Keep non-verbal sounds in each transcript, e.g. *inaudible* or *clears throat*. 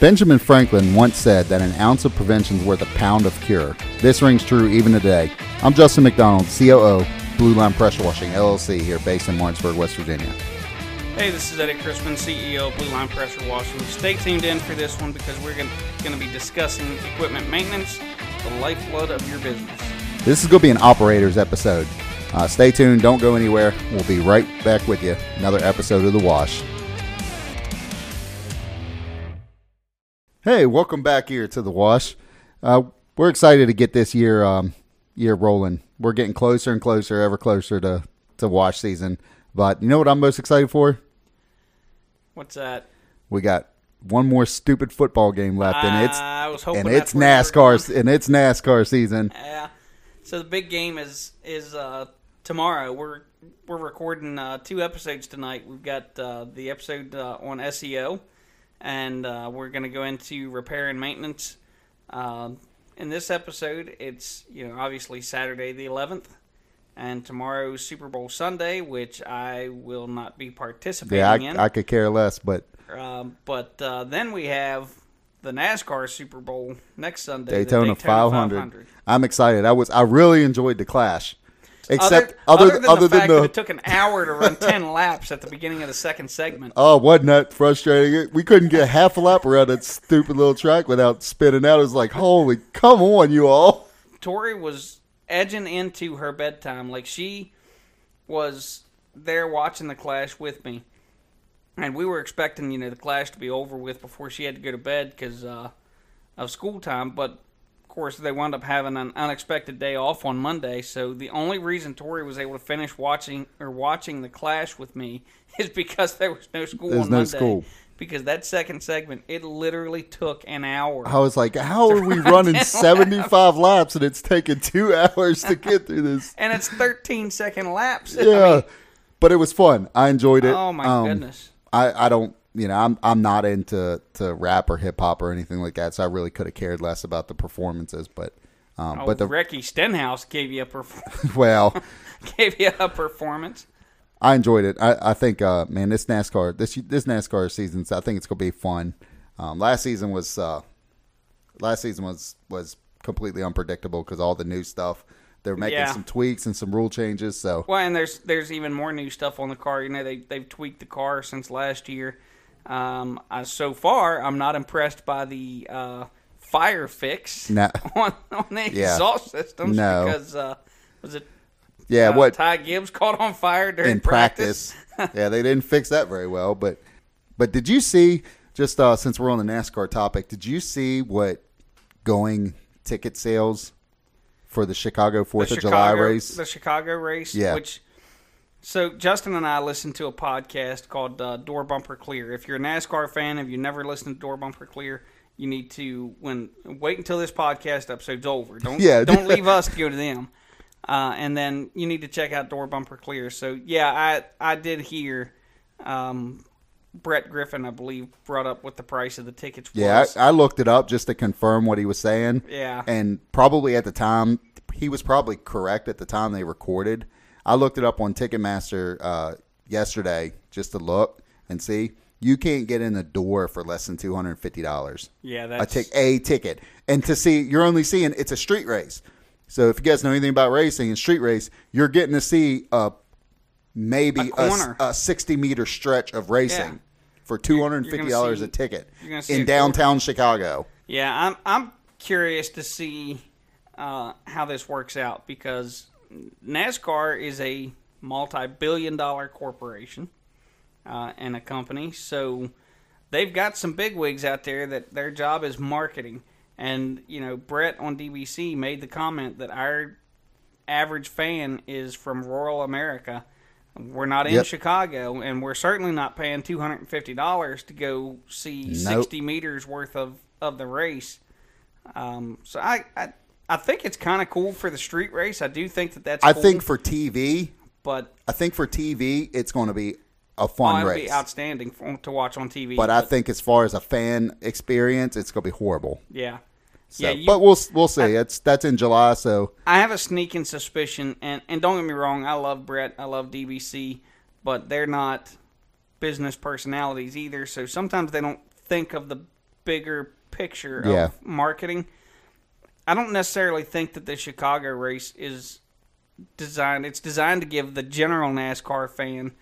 Benjamin Franklin once said that an ounce of prevention is worth a pound of cure. This rings true even today. I'm Justin McDonald, COO, Blue Line Pressure Washing LLC, here based in Martinsburg, West Virginia. Hey, this is Eddie Chrisman, CEO of Blue Line Pressure Washing. Stay tuned in for this one because we're going to be discussing equipment maintenance, the lifeblood of your business. This is going to be an operators episode. Uh, stay tuned. Don't go anywhere. We'll be right back with you. Another episode of The Wash. Hey, welcome back here to The Wash. Uh, we're excited to get this year um, year rolling. We're getting closer and closer, ever closer to, to wash season. But you know what I'm most excited for? What's that? We got one more stupid football game left, and it's I was hoping and it's where you were NASCAR and it's NASCAR season. Yeah. So the big game is is uh, tomorrow. We're we're recording uh, two episodes tonight. We've got uh, the episode uh, on SEO, and uh, we're going to go into repair and maintenance. Um in this episode, it's you know obviously Saturday the 11th, and tomorrow's Super Bowl Sunday, which I will not be participating Yeah, in. I, I could care less, but Um, but uh, then we have the NASCAR Super Bowl next Sunday. the Daytona, 500. 500. I'm excited. I was I really enjoyed the Clash, except other, other other other than the fact than that it took an hour to run *laughs* 10 laps at the beginning of the second segment. oh, wasn't that frustrating? It- We couldn't get half a lap around that stupid little track without spinning out. It was like, holy, come on, you all. Tori was edging into her bedtime. Like she was there watching the Clash with me. And we were expecting, you know, the Clash to be over with before she had to go to bed because uh, of school time. But course, they wound up having an unexpected day off on Monday. So the only reason Tori was able to finish watching or watching the Clash with me *laughs* is because there was no school There's on no Monday. school. Because that second segment, it literally took an hour. I was like, how are we running *laughs* 75 laps and it's taking two *laughs* hours to get through this? and it's 13 second laps. I Yeah, mean, but it was fun. I enjoyed it. oh my Um, goodness. I, I don't you know I'm I'm not into to rap or hip hop or anything like that, so I really could have cared less about the performances. But um, Oh, but the Ricky Stenhouse gave you a perf- *laughs* well, *laughs* gave you a performance. I enjoyed it. I, I think uh, man, this NASCAR this this NASCAR season, I think it's gonna be fun. Um, last season was uh, last season was was completely unpredictable because all the new stuff. They're making Yeah. some tweaks and some rule changes. So Well, and there's there's even more new stuff on the car. You know, they they've tweaked the car since last year. Um, I, so far, I'm not impressed by the uh, fire fix No. *laughs* on on the Yeah. exhaust systems No. because uh, was it yeah, uh, what Ty Gibbs caught on fire during in practice. *laughs* yeah, they didn't fix that very well. But but did you see just uh, since we're on the NASCAR topic, did you see what going ticket sales for the Chicago Fourth the of July race? The Chicago race. Yeah. Which, so Justin and I listened to a podcast called uh, Door Bumper Clear. If you're a NASCAR fan, if you've never listened to Door Bumper Clear, you need to when wait until this podcast episode's over. Don't *laughs* Yeah. don't leave us to go to them. Uh, and then you need to check out Door Bumper Clear. So yeah, I I did hear. Um, Brett Griffin, I believe, brought up what the price of the tickets was. yeah, I, I looked it up just to confirm what he was saying. Yeah. and probably at the time he was probably correct at the time they recorded. I looked it up on Ticketmaster uh, yesterday just to look and see. You can't get in the door for less than two hundred and fifty dollars. yeah, a that's tic- a ticket, and to see you're only seeing it's a street race. So if you guys know anything about racing and street race, you're getting to see a maybe A a, a sixty meter stretch of racing Yeah. for two hundred and fifty dollars a ticket you're gonna see in a downtown Chicago. Yeah, I'm I'm curious to see uh, how this works out because NASCAR is a multi-billion-dollar corporation uh, and a company, so they've got some bigwigs out there that their job is marketing. And you know, Brett on DBC made the comment that our average fan is from rural America. We're not in Yep. Chicago, and we're certainly not paying two hundred and fifty dollars to go see Nope. sixty meters worth of, of the race. Um, so I, I I think it's kind of cool for the street race. I do think that that's. I cool, think for TV, but I think for TV, it's going to be a oh, fun it'll race. be outstanding for, to watch on TV. but I think as far as a fan experience, it's going to be horrible. yeah, So, yeah. You, but we'll we'll see. it's that's in July, so I have a sneaking suspicion, and, and don't get me wrong, I love Brett, I love DBC, but they're not business personalities either. So sometimes they don't think of the bigger picture Yeah. of marketing. I don't necessarily think that the Chicago race is designed. It's designed to give the general NASCAR fan,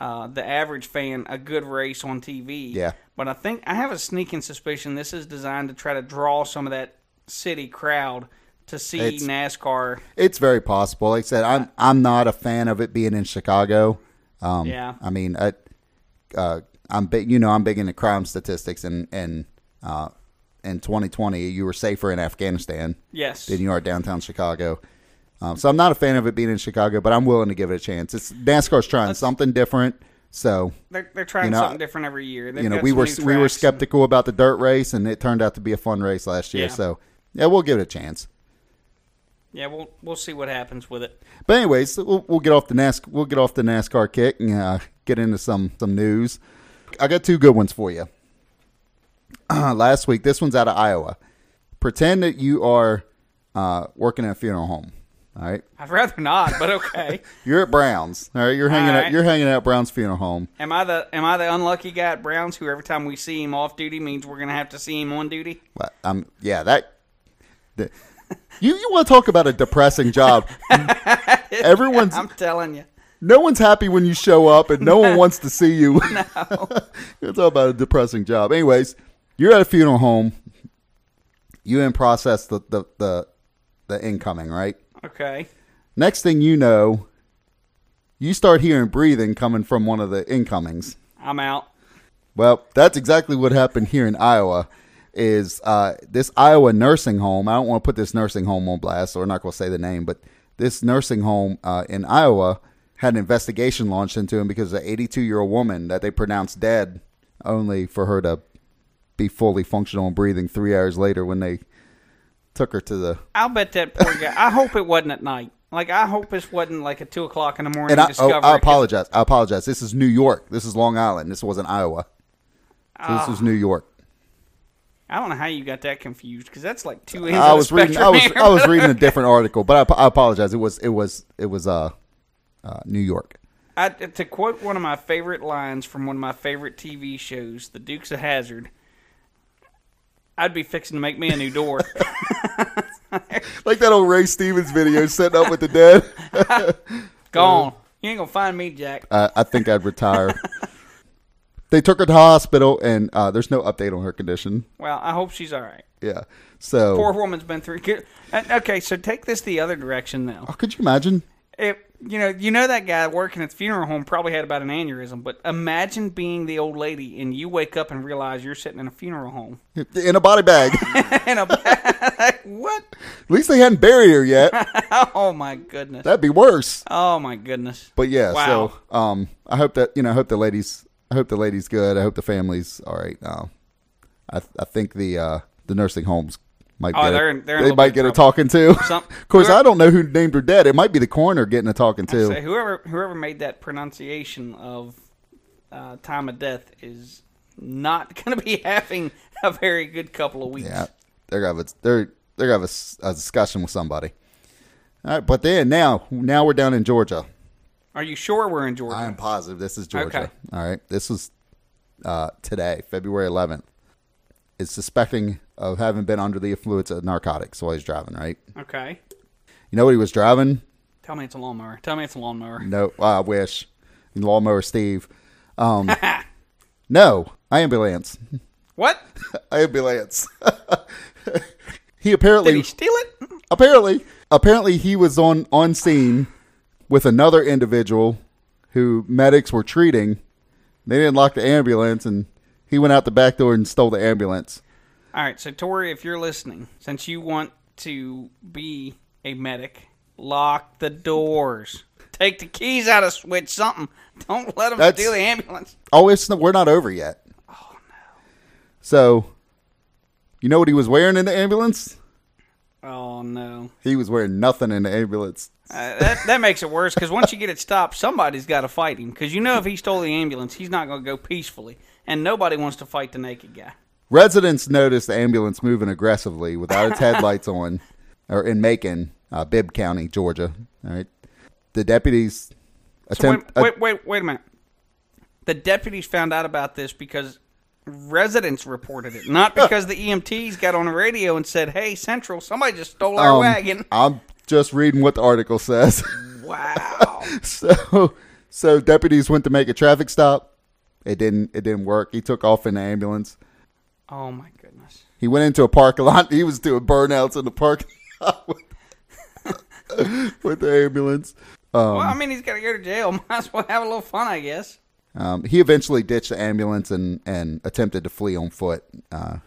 uh, the average fan, a good race on TV. Yeah. But I think I have a sneaking suspicion this is designed to try to draw some of that city crowd to see It's- NASCAR. It's very possible. Like I said, I'm I'm not a fan of it being in Chicago. Um, Yeah. I mean, I, uh, I'm big. You know, I'm big into crime statistics, and and uh, in 2020, you were safer in Afghanistan Yes. than you are downtown Chicago. Um, so I'm not a fan of it being in Chicago, but I'm willing to give it a chance. It's NASCAR's trying something different. So They're, they're trying You know, something different every year. They've you know, we were we were tracks and- skeptical about the dirt race, and it turned out to be a fun race last year. Yeah. So yeah, we'll give it a chance. Yeah, we'll we'll see what happens with it. But anyways, we'll, we'll get off the NASCAR. We'll get off the NASCAR kick and uh, get into some some news. I got two good ones for you. *clears throat* last week, this one's out of Iowa. Pretend that you are uh, working in a funeral home. All right, *laughs* I'd rather not, but okay. *laughs* you're at Browns. All right, you're hanging All out. You're hanging out at Browns funeral home. am I the am I the unlucky guy at Browns who every time we see him off duty means we're gonna have to see him on duty? But, um, yeah, that. The, you you want to talk about a depressing job? *laughs* Everyone's I'm telling you. no one's happy when you show up, and no, one wants to see you. No, all about a depressing job. Anyways, you're at a funeral home. You in process the the the, the incoming right. Okay. Next thing you know, you start hearing breathing coming from one of the incomings. I'm out. Well, that's exactly what happened here in Iowa. Is uh, this Iowa nursing home? I don't want to put this nursing home on blast, so we're not going to say the name, but this nursing home uh, in Iowa had an investigation launched into him because of an 82 year old woman that they pronounced dead, only for her to be fully functional and breathing three hours later when they took her to the. I'll bet that poor guy. I hope it wasn't at night. Like I hope this wasn't like at two o'clock in the morning. And I, oh. I apologize. I apologize. This is New York. This is Long Island. This wasn't Iowa. So this was New York. I don't know how you got that confused because that's like two ends I was the reading. I was. I was reading a *laughs* different article, but I, I apologize. It was it was it was uh, uh New York. I, to quote one of my favorite lines from one of my favorite TV shows, The Dukes of Hazzard, I'd be fixing to make me a new door. *laughs* Like that old Ray Stevens video, setting up with the dead. *laughs* Gone. You ain't gonna find me, Jack. Uh, I think I'd retire. they took her to hospital, and uh, there's no update on her condition. Well, I hope she's all right. Yeah. So, Poor woman's been through. Uh, Okay, so take this the other direction now. oh, could you imagine? If you know, you know that guy working at the funeral home probably had about an aneurysm. But imagine being the old lady and you wake up and realize you're sitting in a funeral home. In a body bag. *laughs* in a like, what? At least they hadn't buried her yet. *laughs* Oh my goodness. That'd be worse. Oh my goodness. But yeah, Wow. so um, I hope that you know, I hope the ladies, I hope the ladies good. I hope the family's all right. Uh, I I think the uh, the nursing homes might Oh, get they're in- they're in they might get of a talking to. Some- *laughs* of course, whoever- I don't know who named her dead. It might be the coroner getting a talking to. Say whoever whoever made that pronunciation of uh, time of death is not *laughs* going to be having a very good couple of weeks. Yeah, they're gonna have a, they're they're gonna have a a, discussion with somebody. All right, but then now now we're down in Georgia. Are you sure we're in Georgia? I am positive this is Georgia. Okay. All right, this was uh, today, February 11th. Is suspecting of having been under the influence of narcotics while he's driving. Right. okay. You know what he was driving? Tell me it's a lawnmower. Tell me it's a lawnmower. No, I wish. Lawnmower Steve. Um, *laughs* no, ambulance. What? *laughs* ambulance. *laughs* he apparently. Did he steal it? apparently apparently he was on on scene with another individual who medics were treating. They didn't lock the ambulance, and he went out the back door and stole the ambulance. All right, so Tori, if you're listening, since you want to be a medic, lock the doors. Take the keys out of switch. Something. Don't let them That's- steal the ambulance. Oh, it's we're not over yet. Oh no! So, you know what he was wearing in the ambulance? Oh no. He was wearing nothing in the ambulance. Uh, that that makes it worse because once you get it stopped, somebody's got to fight him. Because you know if he stole the ambulance, he's not going to go peacefully, and nobody wants to fight the naked guy. Residents noticed the ambulance moving aggressively without its *laughs* headlights on, or in Macon, uh, Bibb County, Georgia. All right, the deputies So attempt. wait, wait, wait, wait a minute. The deputies found out about this because residents reported it, not *laughs* because the EMTs got on the radio and said, "Hey, Central, somebody just stole our Um, wagon." I'm just reading what the article says. Wow. *laughs* so, so deputies went to make a traffic stop. It didn't. It didn't work. He took off in the ambulance. oh my goodness. He went into a parking lot. He was doing burnouts in the parking lot with, *laughs* with the ambulance. Um, well, I mean, he's got to go to jail. *laughs* Might as well have a little fun, I guess. um, he eventually ditched the ambulance and, and attempted to flee on foot. Uh,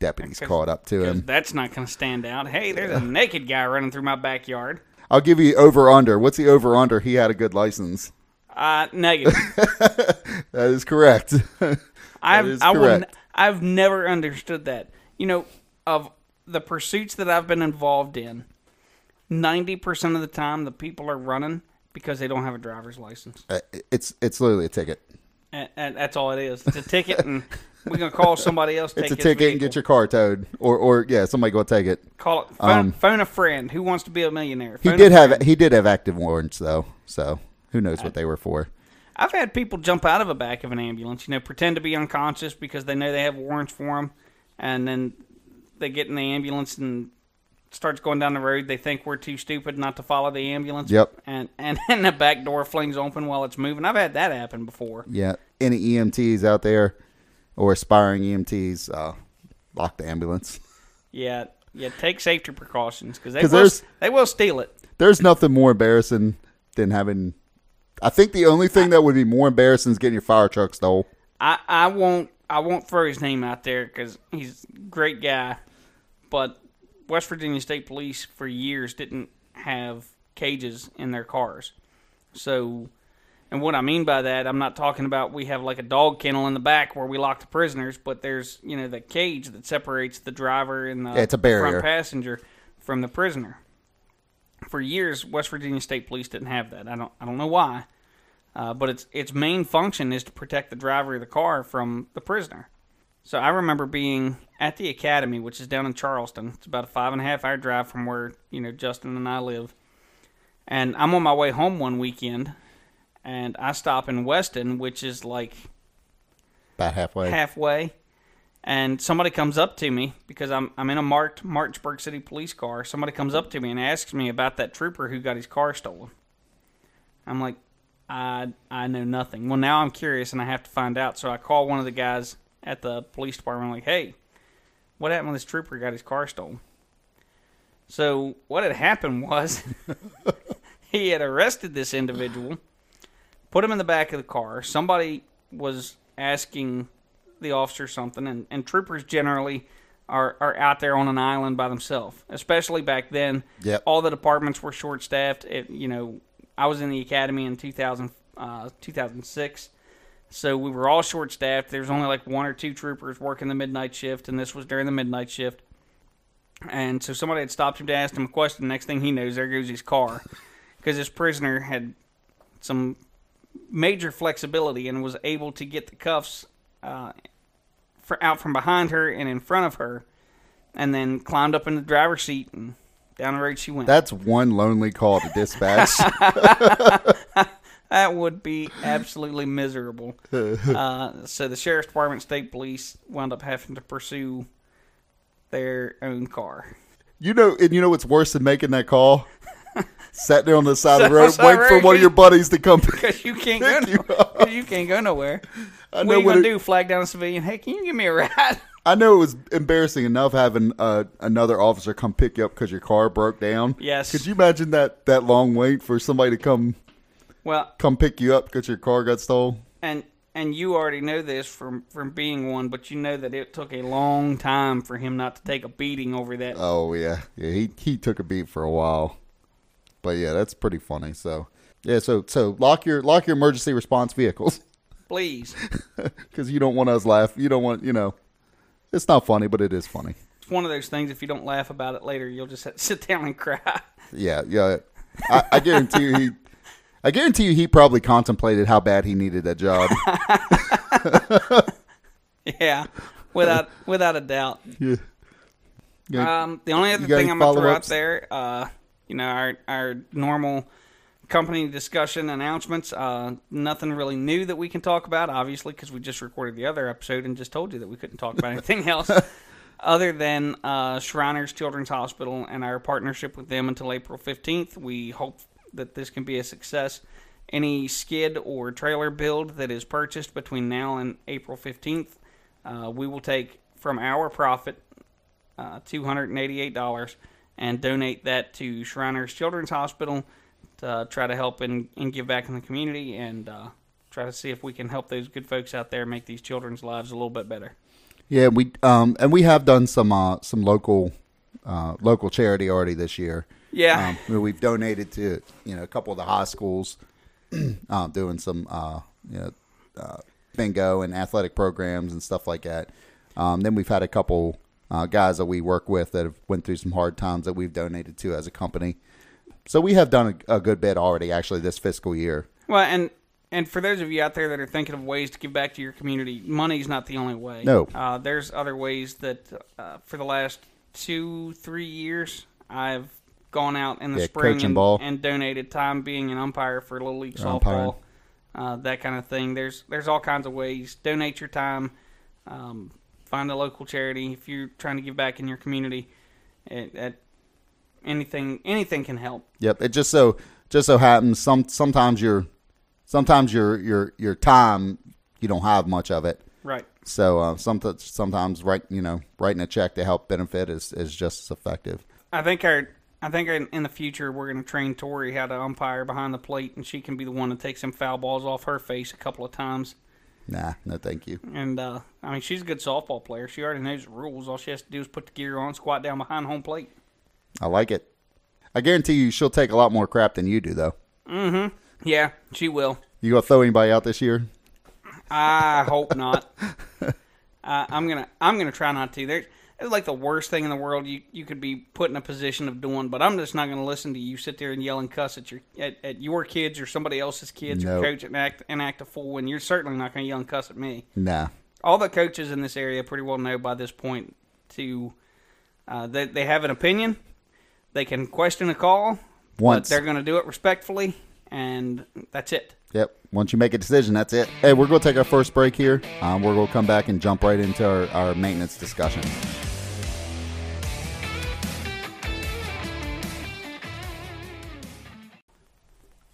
deputies caught up to him. that's not going to stand out. Hey, there's a naked guy running through my backyard. I'll give you over under. What's the over under? He had a good license. Uh, negative. *laughs* That is correct. *laughs* I've is I correct. N- I've never understood that. You know, of the pursuits that I've been involved in, ninety percent of the time the people are running because they don't have a driver's license, Uh, it's it's literally a ticket. and, and that's all it is. It's a ticket, and we're gonna call somebody else. It's a ticket and get your car towed, or or yeah, somebody go take it. call it. Phone, um, phone a friend who wants to be a millionaire. He Phone a did have he did have active warrants though, so who knows what they were for. I've had people jump out of the back of an ambulance, you know, pretend to be unconscious because they know they have warrants for them, and then they get in the ambulance and starts going down the road. They think we're too stupid not to follow the ambulance. Yep. And and, *laughs* and the back door flings open while it's moving. I've had that happen before. Yeah, any EMTs out there or aspiring EMTs, uh, lock the ambulance. Yeah. Yeah. Take safety precautions because they 'Cause will, there's- they will steal it. There's nothing more embarrassing than having. I think the only thing that would be more embarrassing is getting your fire truck stole. I, I won't I won't throw his name out there because he's a great guy, but West Virginia State Police for years didn't have cages in their cars. So, and what I mean by that, I'm not talking about we have like a dog kennel in the back where we lock the prisoners, but there's you know the cage that separates the driver and the Yeah, it's a barrier. front passenger from the prisoner. For years, West Virginia State Police didn't have that. I don't I don't know why. Uh, but its its main function is to protect the driver of the car from the prisoner. So I remember being at the academy, which is down in Charleston. It's about a five and a half hour drive from where you know Justin and I live. And I'm on my way home one weekend, and I stop in Weston, which is like About halfway. halfway, and somebody comes up to me because I'm I'm in a marked Martinsburg City police car. Somebody comes up to me and asks me about that trooper who got his car stolen. I'm like, I I know nothing. Well, now I'm curious and I have to find out. So I call one of the guys at the police department. I'm like, hey, what happened when this trooper got his car stolen? So what had happened was *laughs* he had arrested this individual, put him in the back of the car. Somebody was asking the officer something, and, and troopers generally are, are out there on an island by themselves, especially back then. Yep. All the departments were short staffed. You know, I was in the academy in 2000, uh, 2006. So we were all short staffed. There was only like one or two troopers working the midnight shift, and this was during the midnight shift. And so somebody had stopped him to ask him a question. Next thing he knows, there goes his car. Because this prisoner had some major flexibility and was able to get the cuffs uh, out from behind her and in front of her, and then climbed up in the driver's seat and down the road she went. That's one lonely call to dispatch. *laughs* That would be absolutely miserable. *laughs* Uh, so the sheriff's department, state police wound up having to pursue their own car. you know, and you know what's worse than making that call? Sat there on the side of the road, waiting for one of your buddies to come. *laughs* Because you can't go, you you can't go nowhere. I What know are you what gonna it- do? Flag down a civilian? Hey, can you give me a ride? *laughs* I know it was embarrassing enough having uh, another officer come pick you up because your car broke down. Yes. Could you imagine that that long wait for somebody to come Well, come pick you up because your car got stolen? and and you already know this from from being one, but you know that it took a long time for him not to take a beating over that. Oh yeah, yeah. He he took a beat for a while, but yeah, that's pretty funny. So yeah, so so lock your lock your emergency response vehicles Please, *laughs* because you don't want us laugh. You don't want you know. It's not funny, but it is funny. it's one of those things. If you don't laugh about it later, you'll just *laughs* sit down and cry. Yeah, yeah. I, I guarantee you he. I guarantee you he probably contemplated how bad he needed that job. *laughs* Yeah, without without a doubt. yeah. Yeah. Um, the only other thing I'm gonna throw out there, uh, you know, our our normal company discussion announcements. Uh, nothing really new that we can talk about, obviously, because we just recorded the other episode and just told you that we couldn't talk about anything else *laughs* other than uh, Shriners Children's Hospital and our partnership with them until April 15th. We hope that this can be a success. Any skid or trailer build that is purchased between now and April 15th, uh, we will take from our profit uh, $288 and donate that to Shriners Children's Hospital to try to help and, and give back in the community and uh, try to see if we can help those good folks out there make these children's lives a little bit better. Yeah, we um and we have done some uh some local uh local charity already this year. Yeah. Um, where we've donated to you know a couple of the high schools, *clears throat* uh, doing some uh you know uh, bingo and athletic programs and stuff like that. Um, then we've had a couple uh, guys that we work with that have went through some hard times that we've donated to as a company. So we have done a, a good bit already, actually, this fiscal year. Well, and and for those of you out there that are thinking of ways to give back to your community, money's not the only way. No. Uh, there's other ways that uh, for the last two, three years, I've gone out in the Yeah, spring and, and donated time being an umpire for Little League umpiring. softball, uh, that kind of thing. There's there's all kinds of ways. Donate your time. Um, find a local charity if you're trying to give back in your community. It, it, anything anything can help. Yep. It just so just so happens some sometimes your sometimes your your your time you don't have much of it. Right. So uh, sometimes sometimes write you know writing a check to help benefit is, is just as effective. I think our I think in, in the future we're going to train Tori how to umpire behind the plate, and she can be the one that takes some foul balls off her face a couple of times. Nah, no, thank you. And uh, I mean, she's a good softball player. She already knows the rules. All she has to do is put the gear on, squat down behind home plate. I like it. I guarantee you, she'll take a lot more crap than you do, though. Mm-hmm. Yeah, she will. You gonna throw anybody out this year? I hope not. *laughs* uh, I'm gonna I'm gonna try not to. There's it's like the worst thing in the world you, you could be put in a position of doing, but I'm just not gonna listen to you sit there and yell and cuss at your at, at your kids or somebody else's kids Nope. or coach and act and act a fool. And you're certainly not gonna yell and cuss at me. Nah. all the coaches in this area pretty well know by this point to uh, they, they have an opinion they can question a call but Once. they're going to do it respectfully and that's it Yep. Once you make a decision, that's it. Hey, we're going to take our first break here. Um, we're going to come back and jump right into our, our maintenance discussion.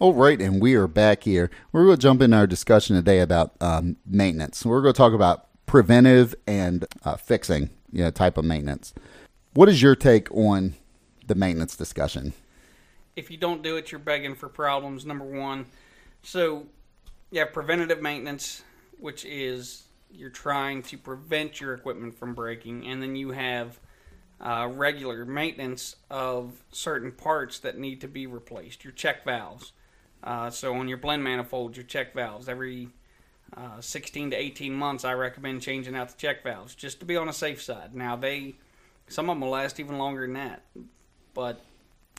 All right, and we are back here. We're going to jump in our discussion today about um, maintenance. We're going to talk about preventive and uh, fixing, you know, type of maintenance. What is your take on the maintenance discussion? if you don't do it you're begging for problems number one so you have preventative maintenance which is you're trying to prevent your equipment from breaking and then you have uh, regular maintenance of certain parts that need to be replaced your check valves uh, so on your blend manifold, your check valves every uh, 16 to 18 months i recommend changing out the check valves just to be on a safe side now they some of them will last even longer than that but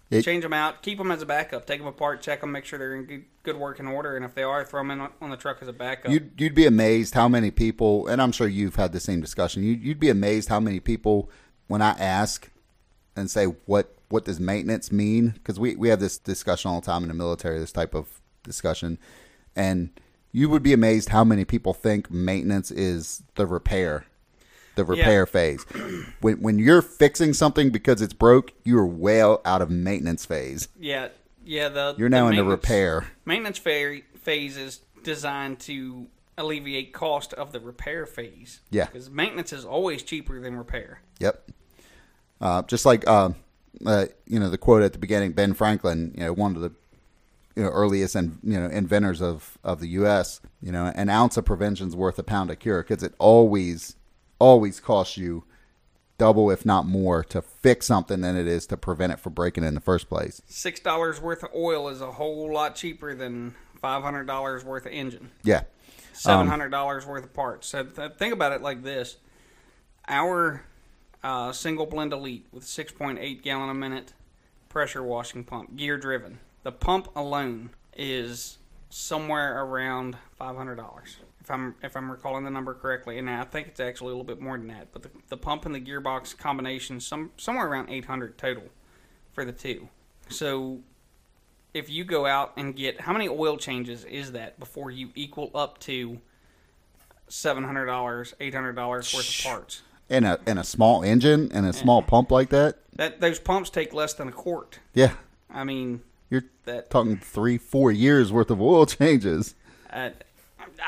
It- change them out, keep them as a backup, take them apart, check them, make sure they're in good, good working order, and if they are, throw them in on- on the truck as a backup. You'd, you'd be amazed how many people, and I'm sure you've had the same discussion. You, you'd be amazed how many people, when I ask and say what what does maintenance mean, because we we have this discussion all the time in the military, this type of discussion, and you would be amazed how many people think maintenance is the repair, the repair phase. When when you're fixing something because it's broke, you're well out of maintenance phase. yeah, yeah. The You're now the in the repair. Maintenance phase is designed to alleviate cost of the repair phase. Yeah. because maintenance is always cheaper than repair. Yep. Uh, just like uh, uh, you know the quote at the beginning, Ben Franklin, you know, one of the you know earliest and you know inventors of of the U.S. You know, an ounce of prevention's worth a pound of cure because it always always costs you double, if not more, to fix something than it is to prevent it from breaking in the first place. Six dollars worth of oil is a whole lot cheaper than five hundred dollars worth of engine. Yeah. seven hundred dollars worth of parts. So th- think about it like this: our uh, single blend elite with six point eight gallon a minute pressure washing pump, gear driven. The pump alone is somewhere around five hundred dollars. If I'm if I'm recalling the number correctly, and I think it's actually a little bit more than that. But the, the pump and the gearbox combination some somewhere around eight hundred total for the two. So if you go out and get how many oil changes is that before you equal up to seven hundred dollars, eight hundred dollars worth of parts? In a in a small engine and a small pump like that, That those pumps take less than a quart. yeah, I mean you're that talking three, four years worth of oil *laughs* changes. uh,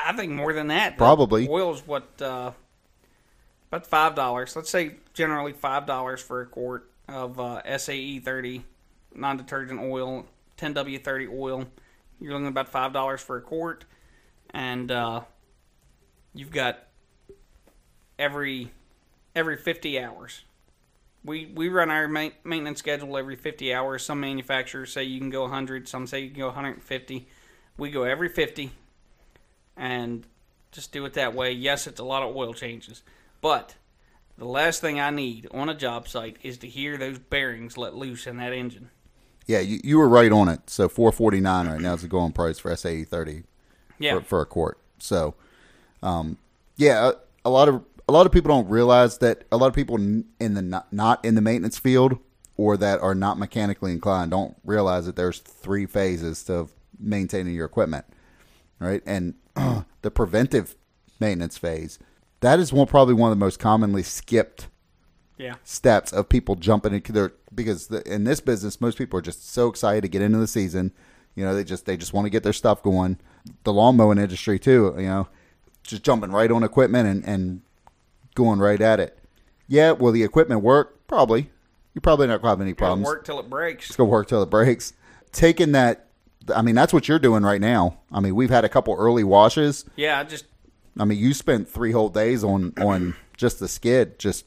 I think more than that. Probably. oil's what uh, about five dollars. Let's say generally five dollars for a quart of uh, SAE thirty non-detergent oil, 10W30 oil. You're looking at about five dollars for a quart, and uh, you've got every every 50 hours. We we run our ma- maintenance schedule every 50 hours. Some manufacturers say you can go 100. Some say you can go 150. We go every 50, and just do it that way. Yes, it's a lot of oil changes, but the last thing I need on a job site is to hear those bearings let loose in that engine. Yeah, you, you were right on it. So four forty nine right now is the going price for SAE thirty Yeah, for, for a quart. So, um, yeah, a, a lot of a lot of people don't realize that a lot of people in the not, not in the maintenance field or that are not mechanically inclined don't realize that there's three phases to maintaining your equipment, right? And *clears throat* the preventive maintenance phase that is one probably one of the most commonly skipped yeah, steps of people jumping into their because the, in this business most people are just so excited to get into the season. You know they just they just want to get their stuff going. The lawn mowing industry too you know just jumping right on equipment and, and going right at it. Yeah will the equipment work? Probably. You're probably not going to have any it'll problems. work till it breaks. it's going to work till it breaks. Taking that i mean that's what you're doing right now. I mean we've had a couple early washes. Yeah, I just I mean, you spent three whole days on on just the skid, just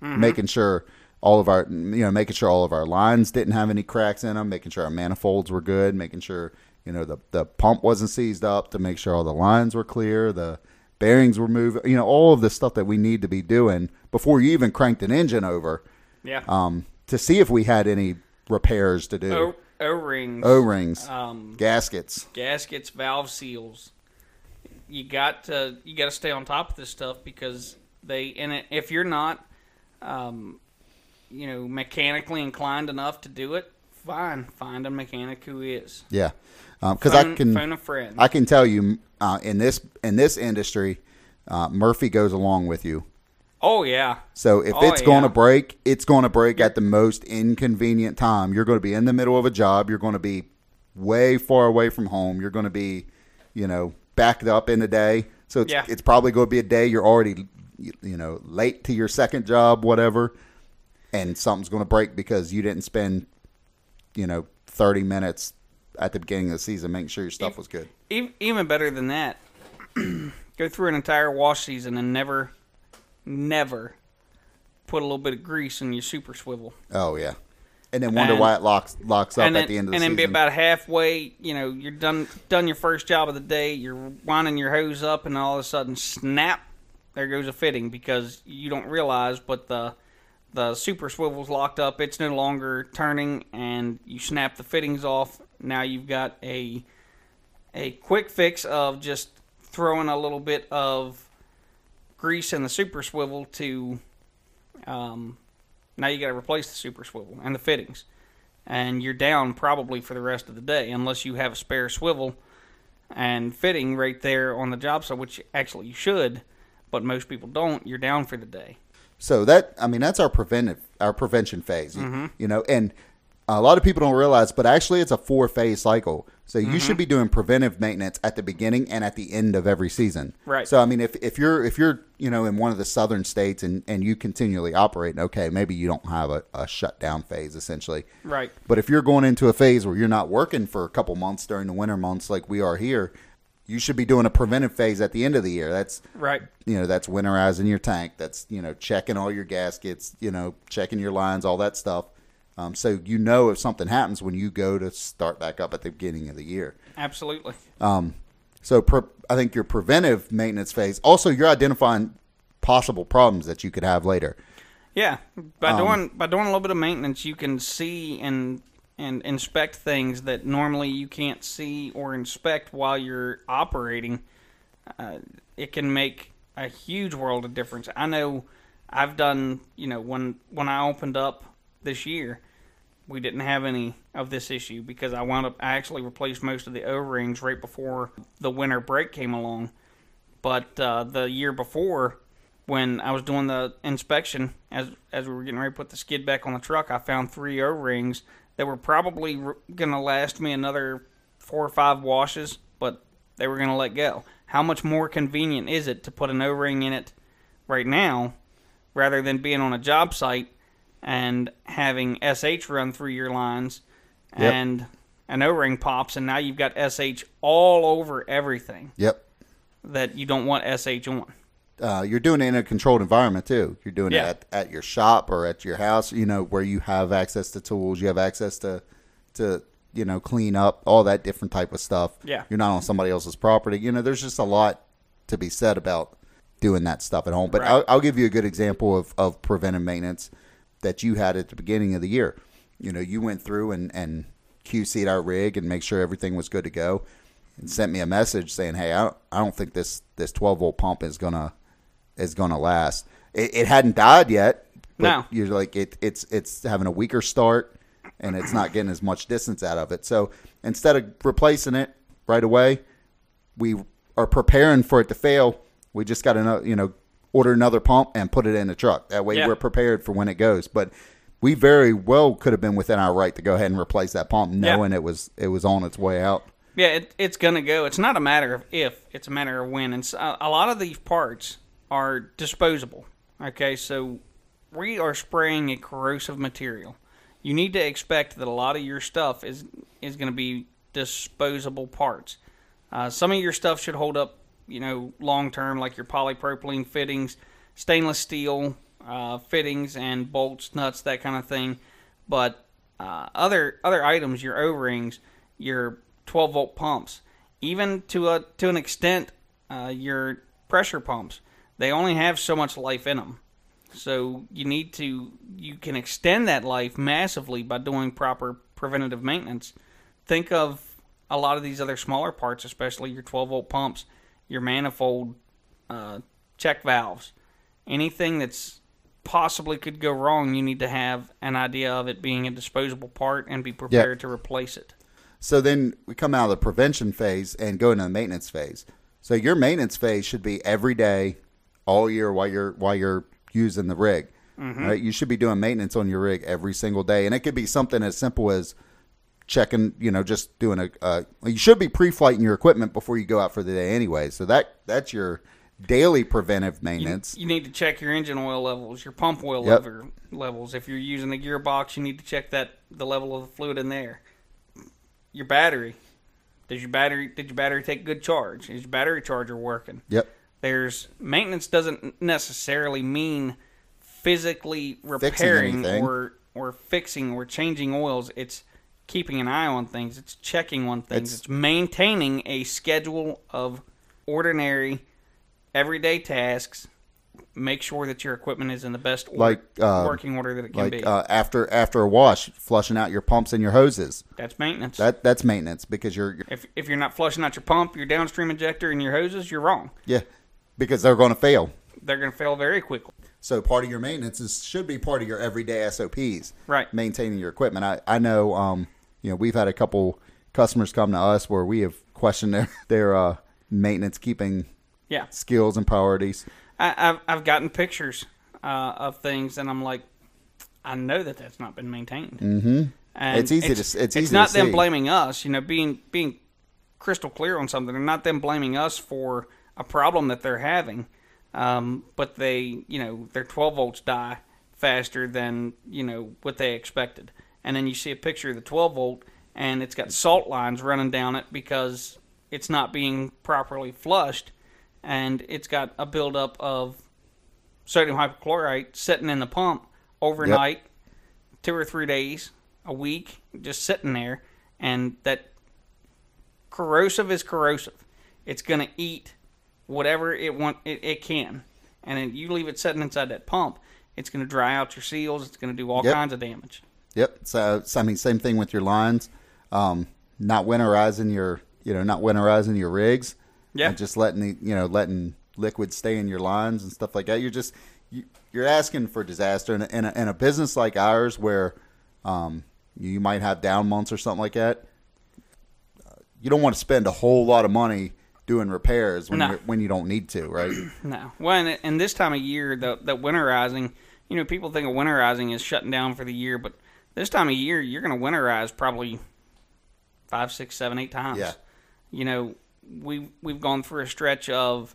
Mm-hmm. making sure all of our you know making sure all of our lines didn't have any cracks in them, making sure our manifolds were good, making sure you know the the pump wasn't seized up, to make sure all the lines were clear, the bearings were moving, you know, all of the stuff that we need to be doing before you even cranked an engine over, yeah. um, to see if we had any repairs to do, O rings, O rings, um, gaskets. gaskets, valve seals. You got to you got to stay on top of this stuff because they and if you're not, um, you know, mechanically inclined enough to do it, fine, find a mechanic who is. Yeah, because I can phone a friend. I can tell you uh, in this in this industry, uh, Murphy goes along with you. oh yeah, So if Oh, it's going to yeah. break, it's going to break at the most inconvenient time. You're going to be in the middle of a job. You're going to be way far away from home. You're going to be, you know, backed up in the day. So it's, Yeah. it's probably going to be a day you're already, you know, late to your second job, whatever, and something's going to break because you didn't spend, you know, 30 minutes at the beginning of the season making sure your stuff was good. Even better than that, *clears throat* go through an entire wash season and never, never put a little bit of grease in your super swivel. Oh yeah, and then wonder And- why it locks locks up and then, at the end of the season. and then season. be about halfway. You know, you're done done your first job of the day. You're winding your hose up, and all of a sudden, snap! There goes a fitting because you don't realize, but the the super swivel's locked up. It's no longer turning, and you snap the fittings off. Now you've got a a quick fix of just throwing a little bit of grease in the super swivel to. Um, now you got to replace the super swivel and the fittings and you're down probably for the rest of the day unless you have a spare swivel and fitting right there on the job site, which actually you should, but most people don't. You're down for the day. So that I mean that's our preventive our prevention phase. Mm-hmm. You, know, and a lot of people don't realize, but actually it's a four phase cycle. So you Mm-hmm. should be doing preventive maintenance at the beginning and at the end of every season. Right. So I mean if if you're if you're, you know, in one of the southern states and, and you continually operate, okay, maybe you don't have a, a shutdown phase essentially. Right. But if you're going into a phase where you're not working for a couple months during the winter months like we are here, you should be doing a preventive phase at the end of the year. That's Right. you know that's winterizing your tank that's you know checking all your gaskets you know checking your lines all that stuff um, so you know if something happens when you go to start back up at the beginning of the year Absolutely. so pre- i think your preventive maintenance phase also you're identifying possible problems that you could have later Yeah. By Um, doing by doing a little bit of maintenance, you can see and and inspect things that normally you can't see or inspect while you're operating. Uh, it can make a huge world of difference. I know I've done, you know, when when I opened up this year, we didn't have any of this issue because I wound up I actually replaced most of the O-rings right before the winter break came along. But uh, the year before, when I was doing the inspection as as we were getting ready to put the skid back on the truck, I found three O-rings that were probably going to last me another four or five washes, but they were to let go. How much more convenient is it to put an O-ring in it right now rather than being on a job site and having SH run through your lines Yep. and an O-ring pops and now you've got SH all over everything Yep. that you don't want SH on. uh, you're doing it in a controlled environment too. You're doing Yeah. it at, at your shop or at your house, you know, where you have access to tools, you have access to to you know clean up all that different type of stuff. Yeah. you're not on somebody else's property. You know, there's just a lot to be said about doing that stuff at home. But Right. I'll, I'll give you a good example of of preventive maintenance that you had at the beginning of the year. You know, you went through and and QC'd our rig and make sure everything was good to go, and sent me a message saying, "Hey, I don't, I don't think this this 12 volt pump is gonna is going to last. It, it hadn't died yet. But No. you're like it, it's it's having a weaker start, and it's not getting as much distance out of it. So instead of replacing it right away, we are preparing for it to fail. We just got to know, you know order another pump and put it in the truck. That way Yeah. we're prepared for when it goes. But we very well could have been within our right to go ahead and replace that pump, knowing it was it was on its way out. Yeah, it, it's going to go. It's not a matter of if, it's a matter of when. And so, a a lot of these parts are disposable. Okay, so we are spraying a corrosive material. You need to expect that a lot of your stuff is is going to be disposable parts. Uh, some of your stuff should hold up, you know, long term, like your polypropylene fittings, stainless steel uh, fittings, and bolts, nuts, that kind of thing. But uh, other other items, your O rings, your 12 volt pumps, even to a to an extent, uh, your pressure pumps, they only have so much life in them. So you need to you can extend that life massively by doing proper preventative maintenance. Think of a lot of these other smaller parts, especially your 12 volt pumps, your manifold uh, check valves, anything that's possibly could go wrong. You need to have an idea of it being a disposable part and be prepared to replace it. So then we come out of the prevention phase and go into the maintenance phase. So your maintenance phase should be every day, all year while you're while you're using the rig. Right? You should be doing maintenance on your rig every single day, and it could be something as simple as checking. You know, just doing a. Uh, you should be pre-flighting your equipment before you go out for the day anyway. So that that's your daily preventive maintenance. You need to check your engine oil levels, your pump oil Yep. level, levels. If you're using a gearbox, you need to check that the level of the fluid in there. Your battery. Does your battery did your battery take good charge? Is your battery charger working? yep. There's maintenance doesn't necessarily mean physically repairing or or fixing or changing oils. It's keeping an eye on things. It's checking on things. It's- It's, maintaining a schedule of ordinary, everyday tasks. Make sure that your equipment is in the best order, Like, uh, working order that it can Like be. uh, after after a wash, flushing out your pumps and your hoses. That's maintenance. That that's maintenance because you're if if you're not flushing out your pump, your downstream injector, and your hoses, you're wrong. yeah because they're going to fail. They're going to fail very quickly. So part of your maintenance is should be part of your everyday SOPs. Right. Maintaining your equipment. I, I know um you know we've had a couple customers come to us where we have questioned their *laughs* their uh, maintenance keeping Yeah. skills and priorities. I, I've I've gotten pictures uh, of things, and I'm like, I know that that's not been maintained. Mm-hmm. And It's easy to s- it's easy to not them see. blaming us. You know, being being crystal clear on something, and not them blaming us for a problem that they're having. Um, but they, you know, their 12 volts die faster than you know what they expected, and then you see a picture of the 12 volt, and it's got salt lines running down it because it's not being properly flushed, and it's got a buildup of sodium hypochlorite sitting in the pump overnight, two or three days, a week, just sitting there, and that corrosive is corrosive. It's going to eat whatever it want it, it can, and then you leave it sitting inside that pump. It's going to dry out your seals. It's going to do all Yep. kinds of damage. Yep. So, I mean, same thing with your lines. Um, not winterizing your, you know, not winterizing your rigs. Yeah. And just letting the, you know, letting liquid stay in your lines and stuff like that. You're just, you, you're asking for disaster in a, in a, in a business like ours where, um, you might have down months or something like that. Uh, You don't want to spend a whole lot of money doing repairs when No. you're, when you don't need to, right? *clears throat* No. Well, and, and this time of year, the the winterizing, you know, people think of winterizing as shutting down for the year, but this time of year, you're going to winterize probably five, six, seven, eight times. Yeah. You know, we we've gone through a stretch of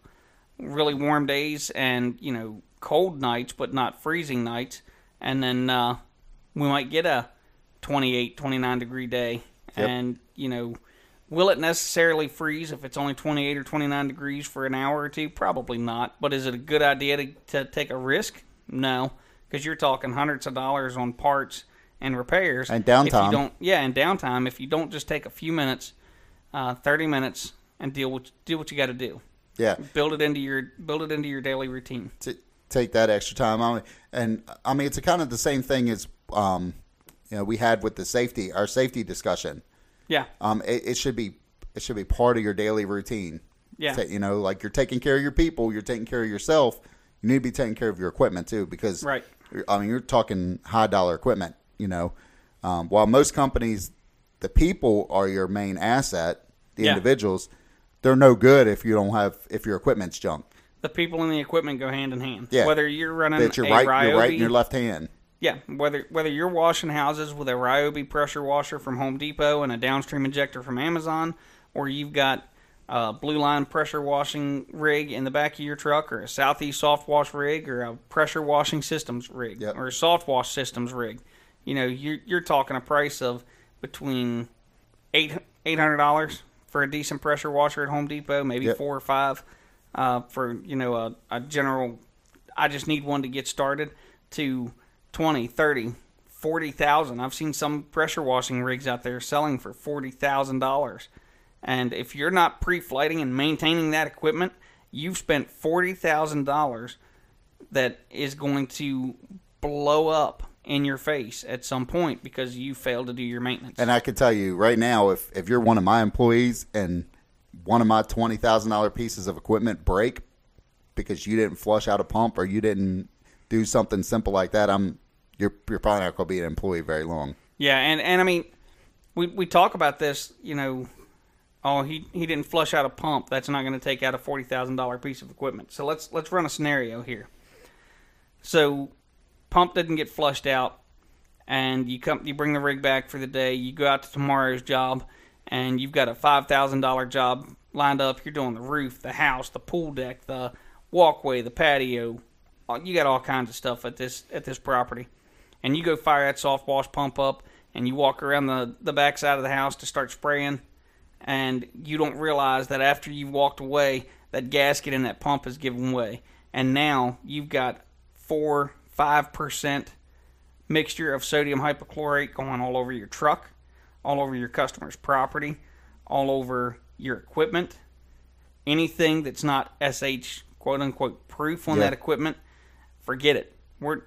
really warm days and you know cold nights, but not freezing nights, and then uh, we might get a 28, 29 degree day, Yep. and you know. Will it necessarily freeze if it's only 28 or 29 degrees for an hour or two? Probably not. But is it a good idea to, to take a risk? No, because you're talking hundreds of dollars on parts and repairs And If you downtime. don't, yeah, and downtime. If you don't just take a few minutes, uh, 30 minutes, and deal with do what you got to do. Yeah. Build it into your build it into your daily routine. to take that extra time. I mean, and I mean, it's a kind of the same thing as um, you know we had with the safety, our safety discussion. Yeah, Um, it, it should be it should be part of your daily routine. Yeah. You know, like you're taking care of your people, you're taking care of yourself. You need to be taking care of your equipment too, because Right. I mean, you're talking high dollar equipment. You know, um, while most companies, the people are your main asset, the Yeah. individuals, they're no good if you don't have if your equipment's junk. the people and the equipment go hand in hand. Yeah. Whether you're running That you're a right, you're right in your left hand. Yeah, whether whether you're washing houses with a Ryobi pressure washer from Home Depot and a downstream injector from Amazon, or you've got a Blue Line pressure washing rig in the back of your truck, or a Southeast soft wash rig, or a pressure washing systems rig, Yep. or a soft wash systems rig, you know, you're you're talking a price of between eight eight hundred dollars for a decent pressure washer at Home Depot, maybe Yep. four or five uh, for you know a, a general. I just need one to get started. To 20, 30, 40,000. I've seen some pressure washing rigs out there selling for $40,000. And if you're not pre-flighting and maintaining that equipment, you've spent $40,000 that is going to blow up in your face at some point because you failed to do your maintenance. And I can tell you right now, if if you're one of my employees and one of my twenty thousand dollar pieces of equipment break because you didn't flush out a pump or you didn't do something simple like that, I'm you're you're probably not going to be an employee very long. Yeah, and, and I mean, we we talk about this, you know. Oh, he he didn't flush out a pump. That's not going to take out a forty thousand dollar piece of equipment. So let's let's run a scenario here. So, pump didn't get flushed out, and you come you bring the rig back for the day. You go out to tomorrow's job, and you've got a five thousand dollar job lined up. You're doing the roof, the house, the pool deck, the walkway, the patio. You got all kinds of stuff at this at this property and you go fire that soft wash pump up and you walk around the, the back side of the house to start spraying and you don't realize that after you've walked away that gasket in that pump has given way and now you've got four five percent mixture of sodium hypochlorite going all over your truck all over your customer's property all over your equipment anything that's not sh quote unquote proof on Yeah. that equipment forget it we're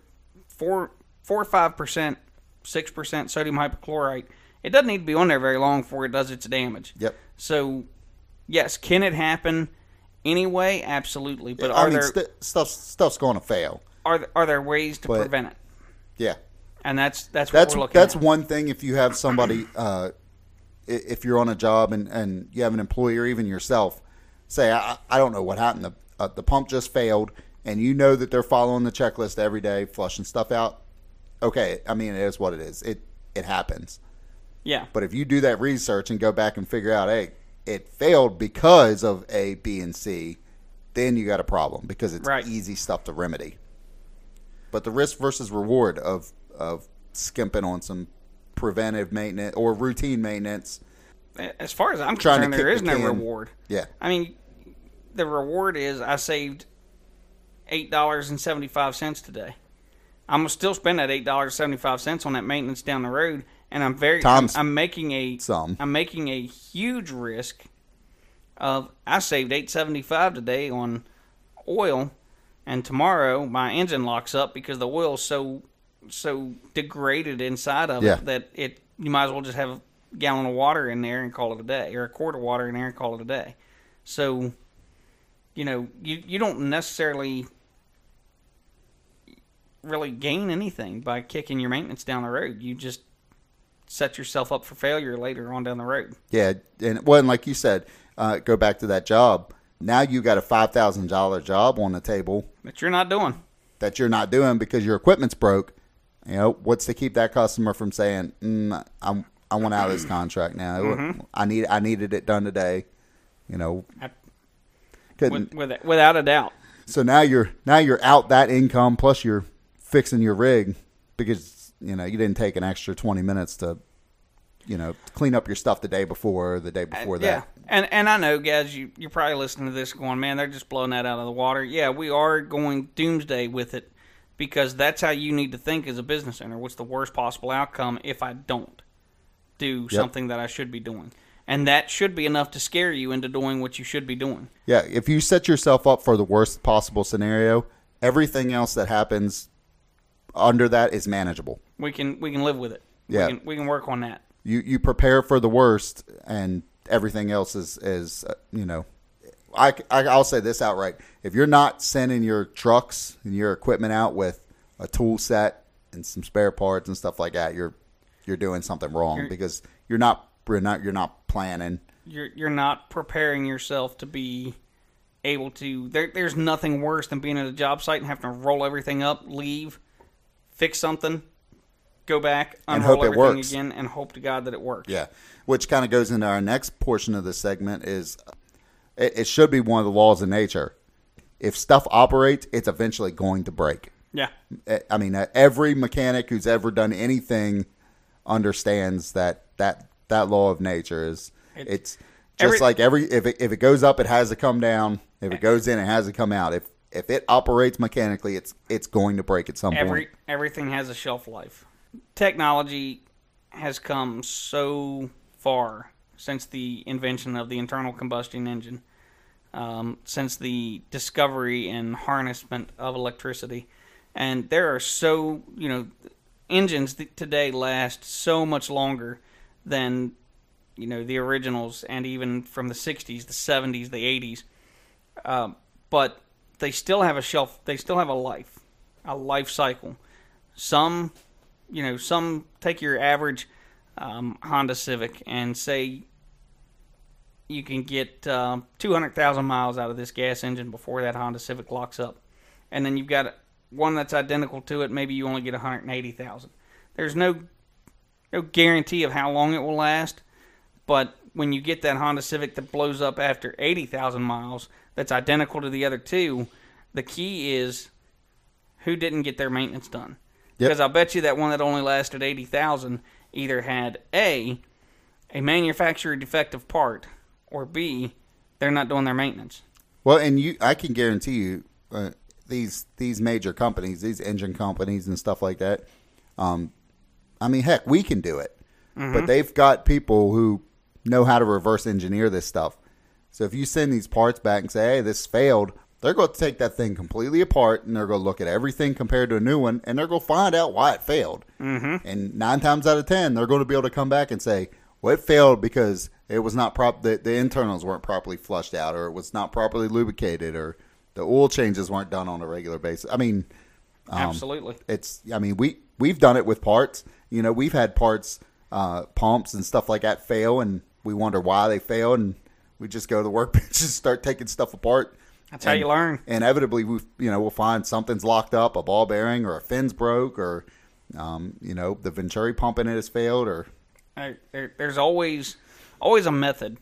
four four or five percent, six percent sodium hypochlorite. It doesn't need to be on there very long before it does its damage. Yep. So, yes, can it happen anyway? Absolutely. But I are mean, there st- stuff stuff's going to fail. Are there, are there ways to But- prevent it? Yeah. And that's that's what That's we're looking that's at. one thing. If you have somebody, uh, i- if you're on a job and, and you have an employee or even yourself, say I, I don't know what happened. The uh, the pump just failed, and you know that they're following the checklist every day, flushing stuff out. Okay, I mean it is what it is. It it happens. Yeah. But if you do that research and go back and figure out, hey, it failed because of A, B, and C, then you got a problem because it's Right. easy stuff to remedy. But the risk versus reward of of skimping on some preventive maintenance or routine maintenance, As far as I'm Trying to concerned, there is the no reward. yeah, I mean, the reward is I saved eight dollars and seventy five cents today. I'm gonna still spend that eight dollars seventy five cents on that maintenance down the road, and I'm very I'm, I'm making a some. I'm making a huge risk of I saved eight seventy five today on oil, and tomorrow my engine locks up because the oil's so so degraded inside of Yeah. it that it you might as well just have a gallon of water in there and call it a day, or a quart of water in there and call it a day. So, you know, you you don't necessarily really gain anything by kicking your maintenance down the road. You just set yourself up for failure later on down the road. Yeah, and well, and like you said, uh, go back to that job. Now you got a five thousand dollar job on the table That you're not doing. that you're not doing because your equipment's broke. You know, what's to keep that customer from saying, mm, "I'm I want out of this contract now. I need I needed it done today." You know, I- couldn't. With, with, without a doubt. So now you're now you're out that income plus you're fixing your rig because you know you didn't take an extra twenty minutes to you know clean up your stuff the day before the day before yeah. that. And and I know, guys, you you're probably listening to this going, man, they're just blowing that out of the water. Yeah, we are going doomsday with it because that's how you need to think as a business owner. What's the worst possible outcome if I don't do something that I should be doing? And that should be enough to scare you into doing what you should be doing. Yeah, if you set yourself up for the worst possible scenario, everything else that happens under that is manageable. We can we can live with it. Yeah. We can, we can work on that. You you prepare for the worst, and everything else is is uh, you know. I, I I'll say this outright: if you're not sending your trucks and your equipment out with a tool set and some spare parts and stuff like that, you're you're doing something wrong You're- because you're not you're not you're not planning. you're you're not preparing yourself to be able to there, there's nothing worse than being at a job site and having to roll everything up leave fix something go back And hope it works. again and hope to god that it works Yeah, which kind of goes into our next portion of the segment is it, it should be one of the laws of nature. If stuff operates, it's eventually going to break. yeah I- mean, every mechanic who's ever done anything understands that that that law of nature is It- it's just every- like every if it, if it goes up, it has to come down. If it eh. goes in, it has to come out. If if it operates mechanically, it's it's going to break at some every point. everything has a shelf life technology has come so far since the invention of the internal combustion engine um, since the discovery and harnessment of electricity. And there are so you know engines today last so much longer than you know the originals and even from the 60s the 70s the 80s um, but they still have a shelf they still have a life a life cycle. Some you know some take your average um, honda civic and say you can get um, 200,000 miles out of this gas engine before that honda civic locks up and then you've got one that's identical to it maybe you only get 180,000 there's no no guarantee of how long it will last but when you get that Honda Civic that blows up after 80,000 miles, that's identical to the other two, the key is who didn't get their maintenance done. Yep. Because I'll bet you that one that only lasted 80,000 either had A, a manufacturer defective part, or B, they're not doing their maintenance. Well, and you, I can guarantee you, uh, these these major companies, these engine companies and stuff like that. Um, I mean, heck, we can do it, but they've got people who know how to reverse engineer this stuff. So if you send these parts back and say, "Hey, this failed," they're going to take that thing completely apart and they're going to look at everything compared to a new one, and they're going to find out why it failed. Mm-hmm. And nine times out of ten, they're going to be able to come back and say, "Well, it failed because it was not prop. The, the internals weren't properly flushed out, or it was not properly lubricated, or the oil changes weren't done on a regular basis." I mean, Absolutely. it's i mean we we've done it with parts you know we've had parts uh, pumps and stuff like that fail and we wonder why they fail, and we just go to the workbench *laughs* and start taking stuff apart That's how you learn. inevitably we you know we'll find something's locked up a ball bearing or a fin's broke or um, you know the venturi pump in it has failed or There, there- there's always always a method,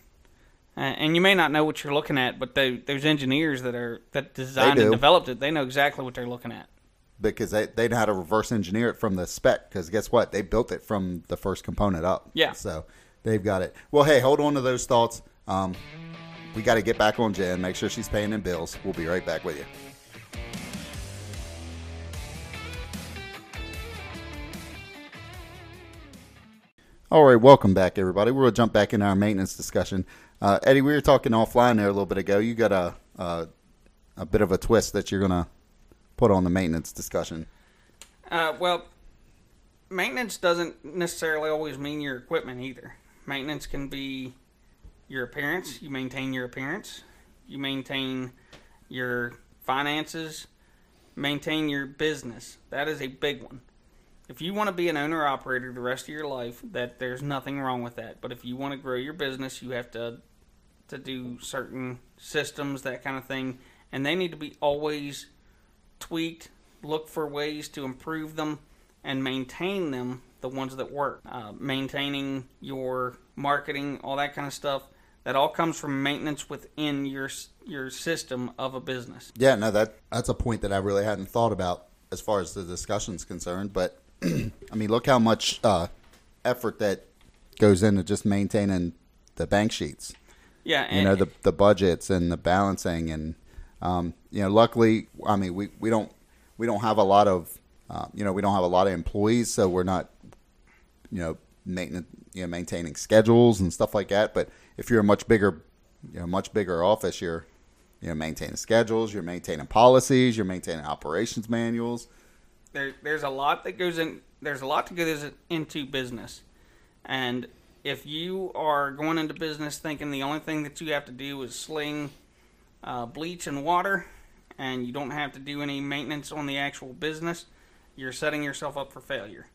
uh, and you may not know what you're looking at, but they, there's engineers that are that designed and developed it. They know exactly what they're looking at. because they, they know how to reverse engineer it from the spec because guess what they built it from the first component up Yeah. so they've got it well hey hold on to those thoughts um, we got to get back on jen. Make sure she's paying them bills. We'll be right back with you. All right welcome back everybody. To jump back into our maintenance discussion. Uh, eddie we were talking offline there a little bit ago. You got a, a, a bit of a twist that you're to put on the maintenance discussion. Uh, well, maintenance doesn't necessarily always mean your equipment either. Maintenance can be your appearance. You maintain your appearance. You maintain your finances. Maintain your business. That is a big one. if you want to be an owner operator the rest of your life, that there's nothing wrong with that. But if you want to grow your business, you have to to do certain systems, that kind of thing, and they need to be always tweaked. Look for ways to improve them and maintain them, the ones that work. Uh, maintaining your marketing, all that kind of stuff. That all comes from maintenance within your your system of a business. Yeah, no, that that's a point that I really hadn't thought about as far as the discussion's concerned. But *clears throat* I mean, look how much uh, effort that goes into just maintaining the bank sheets. Yeah, and you know the the budgets and the balancing and um, you know luckily I mean we, we don't we don't have a lot of uh, you know we don't have a lot of employees so we're not you know maintenance you know maintaining schedules and stuff like that but if you're a much bigger you know much bigger office you're you know maintaining schedules you're maintaining policies you're maintaining operations manuals there, there's a lot that goes in. There's a lot to go into business, and if you are going into business thinking the only thing that you have to do is sling uh, bleach and water, and you don't have to do any maintenance on the actual business, you're setting yourself up for failure.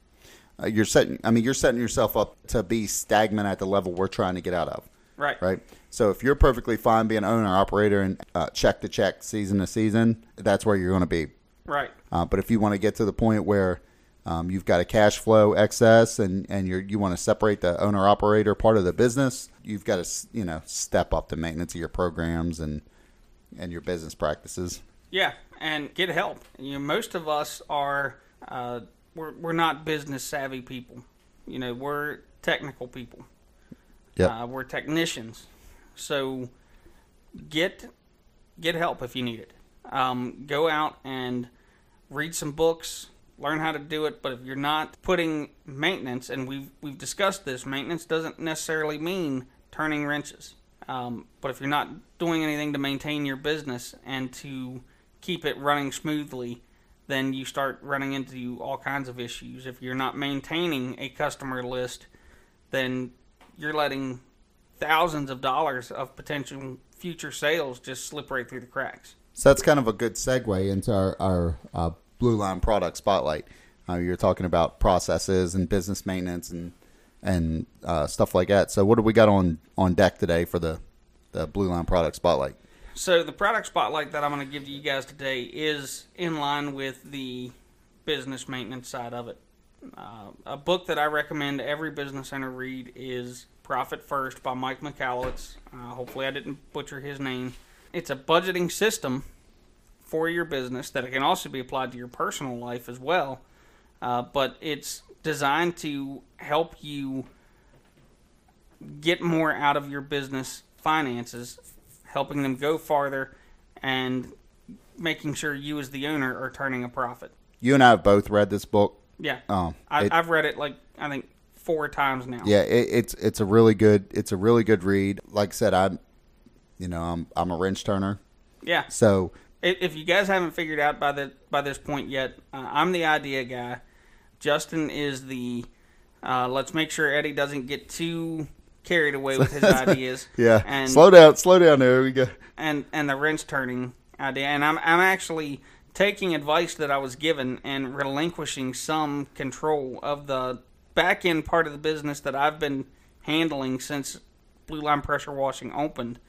Uh, you're setting. I mean, you're setting yourself up to be stagnant at the level we're trying to get out of. Right. Right. So if you're perfectly fine being owner operator and uh, check to check, season to season, that's where you're going to be. Right. Uh, but if you want to get to the point where um, you've got a cash flow excess and, and you you want to separate the owner operator part of the business, you've got to you know step up the maintenance of your programs and and your business practices. Yeah, and get help. You know, most of us are uh, we're we're not business savvy people. You know, we're technical people. Uh, we're technicians. So get get help if you need it. Um, go out and read some books, learn how to do it. But if you're not putting maintenance, and we've we've discussed this, maintenance doesn't necessarily mean turning wrenches. Um, but if you're not doing anything to maintain your business and to keep it running smoothly, then you start running into all kinds of issues. If you're not maintaining a customer list, then you're letting thousands of dollars of potential future sales just slip right through the cracks. So that's kind of a good segue into our, our uh, Blue Line product spotlight. Uh, you're talking about processes and business maintenance and and uh, stuff like that. So what do we got on on deck today for the the Blue Line product spotlight? So the product spotlight that I'm going to give to you guys today is in line with the business maintenance side of it. Uh, a book that I recommend every business owner read is Profit First by Mike Michalowicz. Uh, hopefully, I didn't butcher his name. It's a budgeting system for your business that can also be applied to your personal life as well. Uh, but it's designed to help you get more out of your business finances, helping them go farther, and making sure you, as the owner, are turning a profit. You and I have both read this book. Yeah, um, I, have read it like I think four times now. Yeah, it, it's it's a really good it's a really good read. Like I said, I'm you know, I'm I'm a wrench turner. Yeah. So if you guys haven't figured out by the by this point yet, uh, I'm the idea guy. Justin is the uh, let's make sure Eddie doesn't get too carried away with his *laughs* ideas. yeah. And slow down, slow down. There we go. And and the wrench turning idea, and I'm I'm actually taking advice that I was given and relinquishing some control of the back end part of the business that I've been handling since Blue Line Pressure Washing opened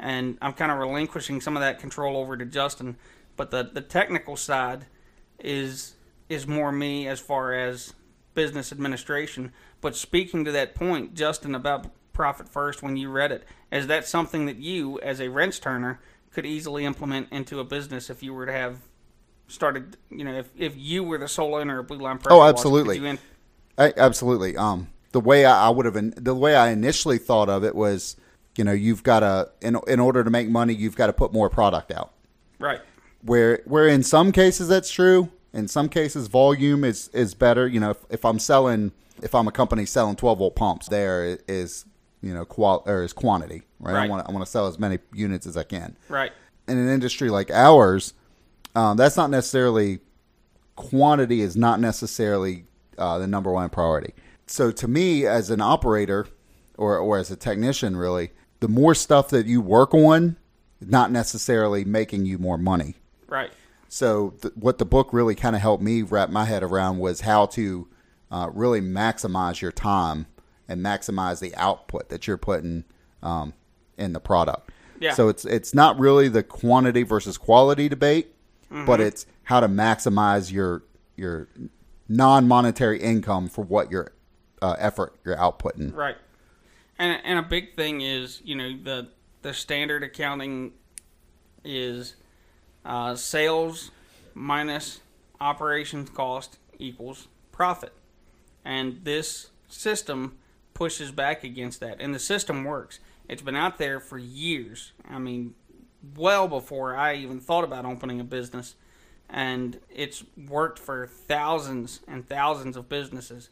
and I'm kind of relinquishing some of that control over to Justin. But the the technical side is is more me as far as business administration. But speaking to that point, Justin, about profit first, when you read it, is that something that you, as a wrench turner, could easily implement into a business if you were to have started? You know, if if you were the sole owner of Blue Line Pressure. Oh, absolutely. I, absolutely. Um, the way I, I would have, the way I initially thought of it was you know you've got to in, in order to make money you've got to put more product out right where where in some cases that's true in some cases volume is is better you know if, if i'm selling if i'm a company selling 12 volt pumps there is you know qual or is quantity right, right. i want to i want to sell as many units as i can right in an industry like ours um, that's not necessarily quantity is not necessarily uh, the number one priority so to me as an operator or, or as a technician really the more stuff that you work on, not necessarily making you more money. Right. So th- what the book really kind of helped me wrap my head around was how to uh, really maximize your time and maximize the output that you're putting um, in the product. Yeah. So it's it's not really the quantity versus quality debate, but it's how to maximize your your non monetary income for what your uh, effort you're outputting. Right. And and a big thing is, you know, the the standard accounting is uh, sales minus operations cost equals profit. And this system pushes back against that. And the system works. It's been out there for years. I mean, well before I even thought about opening a business. And it's worked for thousands and thousands of businesses.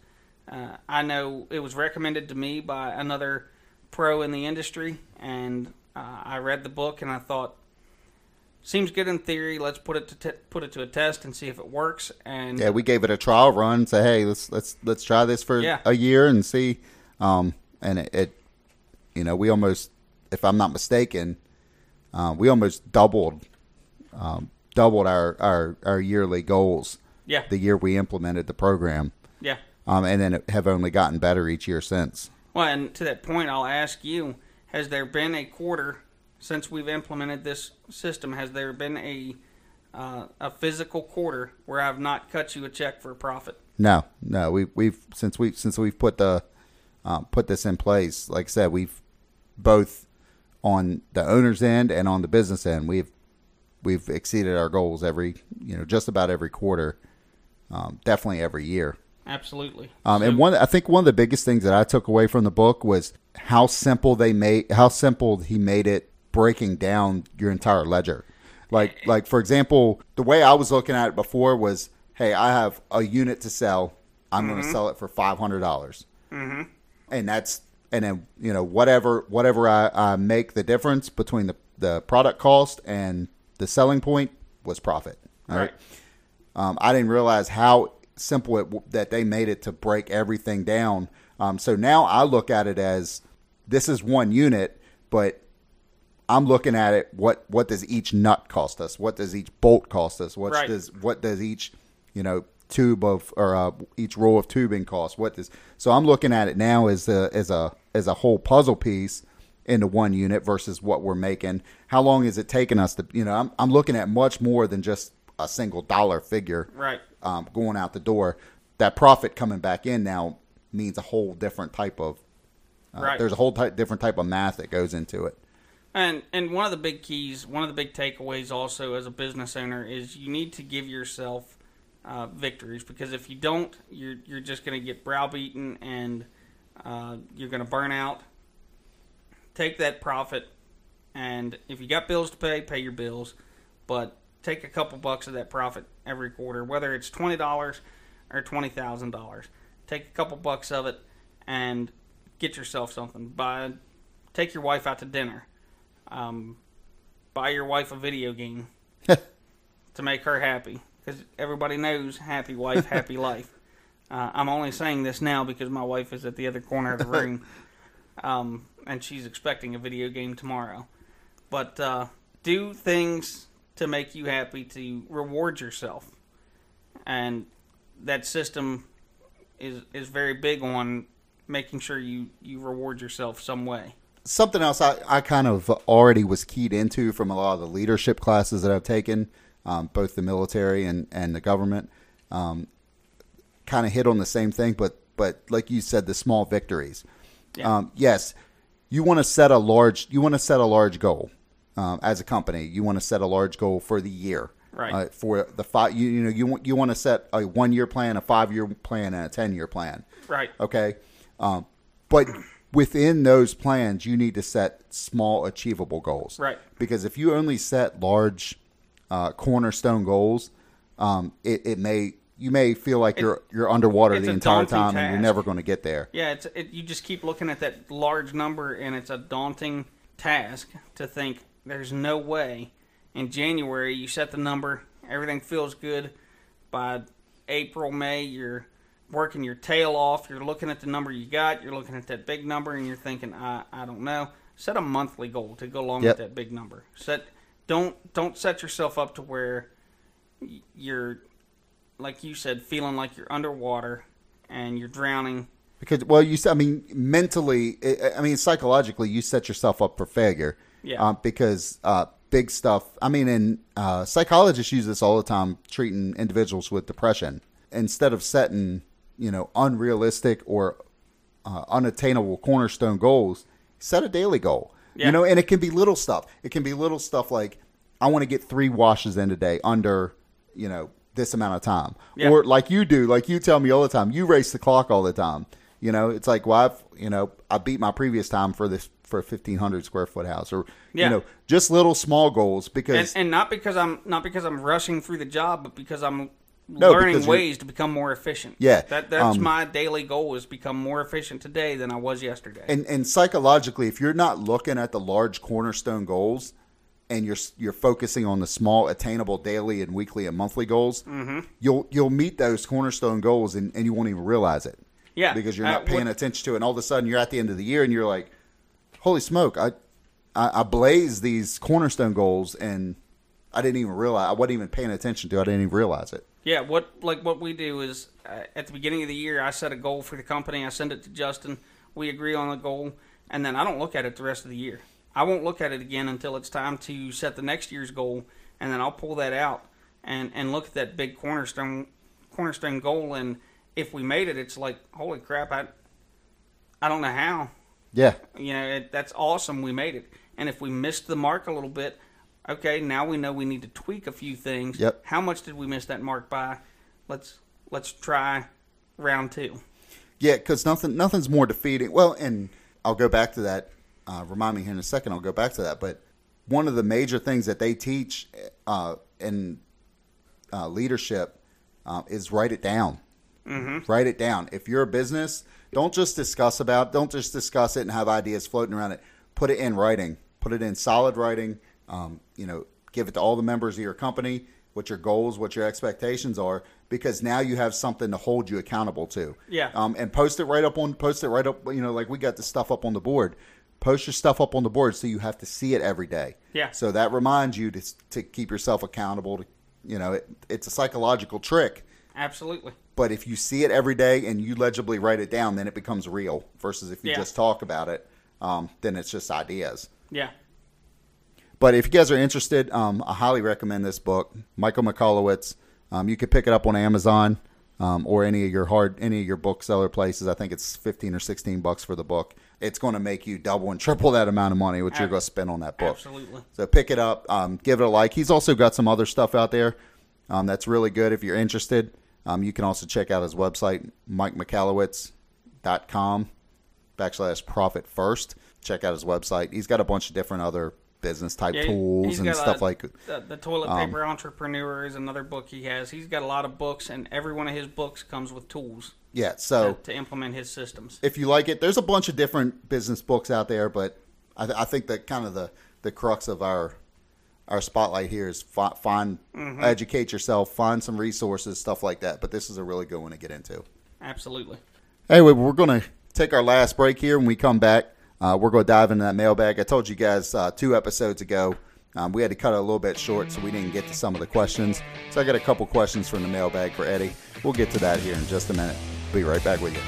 Uh, I know it was recommended to me by another pro in the industry, and uh, I read the book and I thought, seems good in theory. Let's put it to te- put it to a test and see if it works. And Yeah, we gave it a trial run. Say, hey, let's let's let's try this for Yeah. a year and see. Um, and it, it, you know, we almost, if I'm not mistaken, uh, we almost doubled, um, doubled our, our our yearly goals yeah, the year we implemented the program. yeah. Um, and then have only gotten better each year since. Well, and to that point, I'll ask you: Has there been a quarter since we've implemented this system? Has there been a uh, a physical quarter where I've not cut you a check for a profit? No, no, we we've since we since we've put the um, put this in place. Like I said, we've both on the owner's end and on the business end, we've we've exceeded our goals every you know just about every quarter, um, definitely every year. Absolutely. Um, So- and one, I think one of the biggest things that I took away from the book was how simple they made, how simple he made it, breaking down your entire ledger. Like, like for example, the way I was looking at it before was, hey, I have a unit to sell. I'm going to sell it for five hundred dollars, mm-hmm. and that's and then you know whatever whatever I, I make the difference between the the product cost and the selling point was profit. All right. Right. Um, I didn't realize how simple it, that they made it to break everything down. Um, so now I look at it as this is one unit, but I'm looking at it. What what does each nut cost us? What does each bolt cost us? What Right. does what does each you know tube of or uh, each row of tubing cost? What does so I'm looking at it now as a as a as a whole puzzle piece into one unit versus what we're making. How long is it taking us to you know I'm I'm looking at much more than just a single dollar figure Right. um, going out the door. That profit coming back in now means a whole different type of. Uh, Right. There's a whole type, different type of math that goes into it. And and one of the big keys, one of the big takeaways also as a business owner is you need to give yourself uh, victories because if you don't, you're you're just going to get browbeaten and uh, you're going to burn out. Take that profit, and if you got bills to pay, pay your bills, but take a couple bucks of that profit every quarter, whether it's twenty dollars or twenty thousand dollars. Take a couple bucks of it and get yourself something. Buy, take your wife out to dinner um, buy your wife a video game *laughs* to make her happy because everybody knows happy wife, happy *laughs* life. Uh, I'm only saying this now because my wife is at the other corner of the room, um, and she's expecting a video game tomorrow. But uh, do things to make you happy to reward yourself, and that system is is very big on making sure you you reward yourself some way. Something else I, I kind of already was keyed into from a lot of the leadership classes that I've taken, um, both the military and, and the government, um, kind of hit on the same thing, but but like you said, the small victories. Yeah. Um, yes, you want to set a large you want to set a large goal um, as a company. You want to set a large goal for the year, Right. Uh, for the five, you, you know, you want you want to set a one year plan, a five year plan, and a ten year plan. Right. Okay, um, but within those plans, you need to set small, achievable goals. Right. Because if you only set large uh, cornerstone goals, um, it, it may you may feel like you're you're underwater the entire time, and you're never going to get there. Yeah, it's it, you just keep looking at that large number, and it's a daunting task to think there's no way. In January, you set the number, everything feels good. By April, May, you're working your tail off. You're looking at the number you got. You're looking at that big number, and you're thinking, I, I don't know. Set a monthly goal to go along Yep. with that big number. Set don't don't set yourself up to where you're like you said, feeling like you're underwater and you're drowning. Because well, you i mean, mentally, I mean, psychologically, you set yourself up for failure. Yeah. Uh, because uh, big stuff. I mean, and uh, psychologists use this all the time, treating individuals with depression. Instead of setting, you know, unrealistic or uh, unattainable cornerstone goals, set a daily goal. Yeah. You know, and it can be little stuff. It can be little stuff like I want to get three washes in today under, you know, this amount of time. Yeah. Or like you do, like you tell me all the time, you race the clock all the time. You know, it's like, well, I've, you know, I beat my previous time for this for a fifteen hundred square foot house, or Yeah. you know, just little small goals And, because and not because I'm not because I'm rushing through the job, but because I'm No, learning ways to become more efficient. Yeah, that that's um, my daily goal is become more efficient today than I was yesterday. and and psychologically, if you're not looking at the large cornerstone goals, and you're you're focusing on the small, attainable daily and weekly and monthly goals, Mm-hmm. you'll you'll meet those cornerstone goals, and, and you won't even realize it. Yeah, because you're uh, not paying what- attention to it, and all of a sudden you're at the end of the year, and you're like, "Holy smoke! I I, I blazed these cornerstone goals, and I didn't even realize I wasn't even paying attention to. I didn't even realize it." Yeah, what like what we do is uh, at the beginning of the year, I set a goal for the company. I send it to Justin. We agree on the goal, and then I don't look at it the rest of the year. I won't look at it again until it's time to set the next year's goal, and then I'll pull that out and and look at that big cornerstone cornerstone goal. And if we made it, it's like holy crap! I I don't know how. Yeah, You know, it, that's awesome. We made it. And if we missed the mark a little bit, okay, now we know we need to tweak a few things. Yep. How much did we miss that mark by? Let's let's try round two. yeah, because nothing nothing's more defeating. Well, and I'll go back to that. Uh, remind me here in a second. I'll go back to that. But one of the major things that they teach uh, in uh, leadership uh, is write it down. Mm-hmm. Write it down. If you're a business, don't just discuss about. Don't just discuss it and have ideas floating around it. Put it in writing. Put it in solid writing. Um, you know, give it to all the members of your company. What your goals, what your expectations are, because now you have something to hold you accountable to. Yeah. Um, and post it right up on. Post it right up. You know, like we got the stuff up on the board. Post your stuff up on the board so you have to see it every day. Yeah. So that reminds you to to keep yourself accountable. To you know, it, it's a psychological trick. Absolutely. But if you see it every day and you legibly write it down, then it becomes real. Versus if you Yeah. just talk about it, um, then it's just ideas. Yeah. But if you guys are interested, um, I highly recommend this book, Michael Michalowicz. Um, you can pick it up on Amazon um, or any of your hard any of your bookseller places. I think it's fifteen or sixteen bucks for the book. It's going to make you double and triple that amount of money which you're going to spend on that book. Absolutely. So pick it up, um, give it a like. He's also got some other stuff out there um, that's really good if you're interested. Um, you can also check out his website, mikemichalowicz.com backslash profit first. Check out his website. He's got a bunch of different other business type Yeah, tools and stuff like The, the Toilet Um, Paper Entrepreneur is another book he has. He's got a lot of books, and every one of his books comes with tools yeah. So to, to implement his systems. if you like it, there's a bunch of different business books out there, but I, th- I think that kind of the, the crux of our our spotlight here is fi- find Mm-hmm. educate yourself, find some resources, stuff like that. But this is a really good one to get into. Absolutely. Anyway, we're going to take our last break here. When we come back, uh, we're going to dive into that mailbag. I told you guys uh, two episodes ago um, we had to cut it a little bit short, so we didn't get to some of the questions. So I got a couple questions from the mailbag for Eddie. We'll get to that here in just a minute. Be right back with you.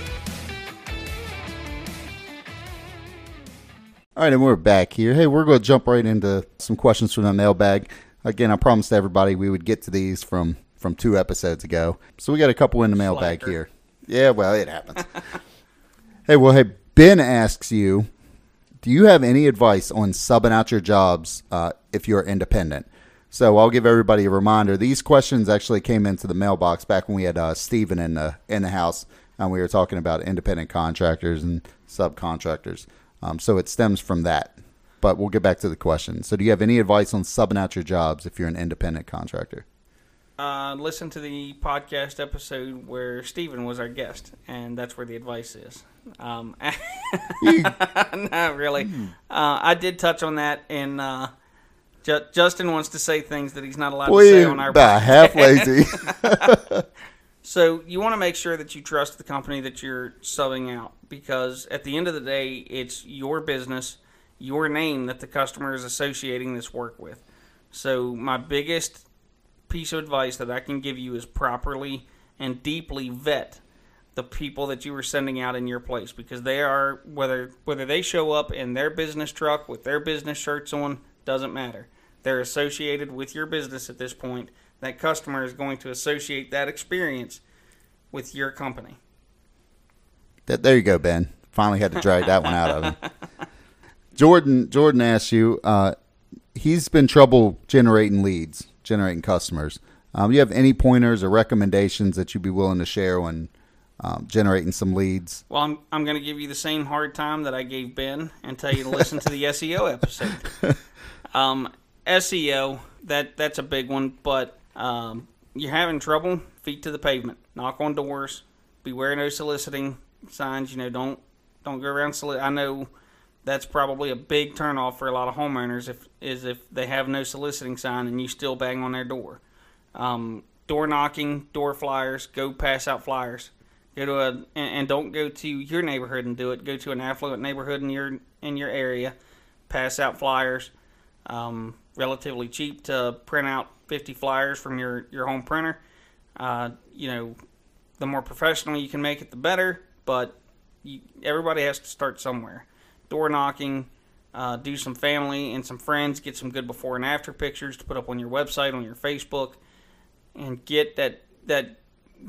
All right, and we're back here. Hey, we're going to jump right into some questions from the mailbag. Again, I promised everybody we would get to these from from two episodes ago. So we got a couple in the mailbag here. Yeah, well, it happens. *laughs* hey, well, hey, Ben asks you, do you have any advice on subbing out your jobs uh, if you're independent? So I'll give everybody a reminder. These questions actually came into the mailbox back when we had uh, Steven in the in the house, and we were talking about independent contractors and subcontractors. Um, so it stems from that. But we'll get back to the question. So, do you have any advice on subbing out your jobs if you're an independent contractor? Uh, listen to the podcast episode where Steven was our guest, and that's where the advice is. Um, *laughs* not really. Uh, I did touch on that, and uh, Ju- Justin wants to say things that he's not allowed to say on our about half lazy. *laughs* So you want to make sure that you trust the company that you're subbing out because at the end of the day, it's your business, your name that the customer is associating this work with. So my biggest piece of advice that I can give you is properly and deeply vet the people that you are sending out in your place because they are whether whether they show up in their business truck with their business shirts on doesn't matter. They're associated with your business at this point. That customer is going to associate that experience with your company. That, there you go, Ben. Finally had to drag that one out of him. Jordan Jordan asked you. Uh, he's been trouble generating leads, generating customers. Um, you have any pointers or recommendations that you'd be willing to share when um, generating some leads? Well, I'm, I'm going to give you the same hard time that I gave Ben and tell you to listen to the *laughs* SEO episode. Um, SEO, that that's a big one, but um, you're having trouble, feet to the pavement. Knock on doors. Beware no soliciting signs. You know, don't don't go around soliciting. I know that's probably a big turnoff for a lot of homeowners if is if they have no soliciting sign and you still bang on their door. Um, door knocking, door flyers, go pass out flyers. Go to a and, and don't go to your neighborhood and do it. Go to an affluent neighborhood in your in your area. Pass out flyers. Um, relatively cheap to print out 50 flyers from your your home printer. Uh, you know, the more professional you can make it, the better. But you, everybody has to start somewhere. Door knocking. Uh, do some family and some friends. Get some good before and after pictures to put up on your website, on your Facebook, and get that that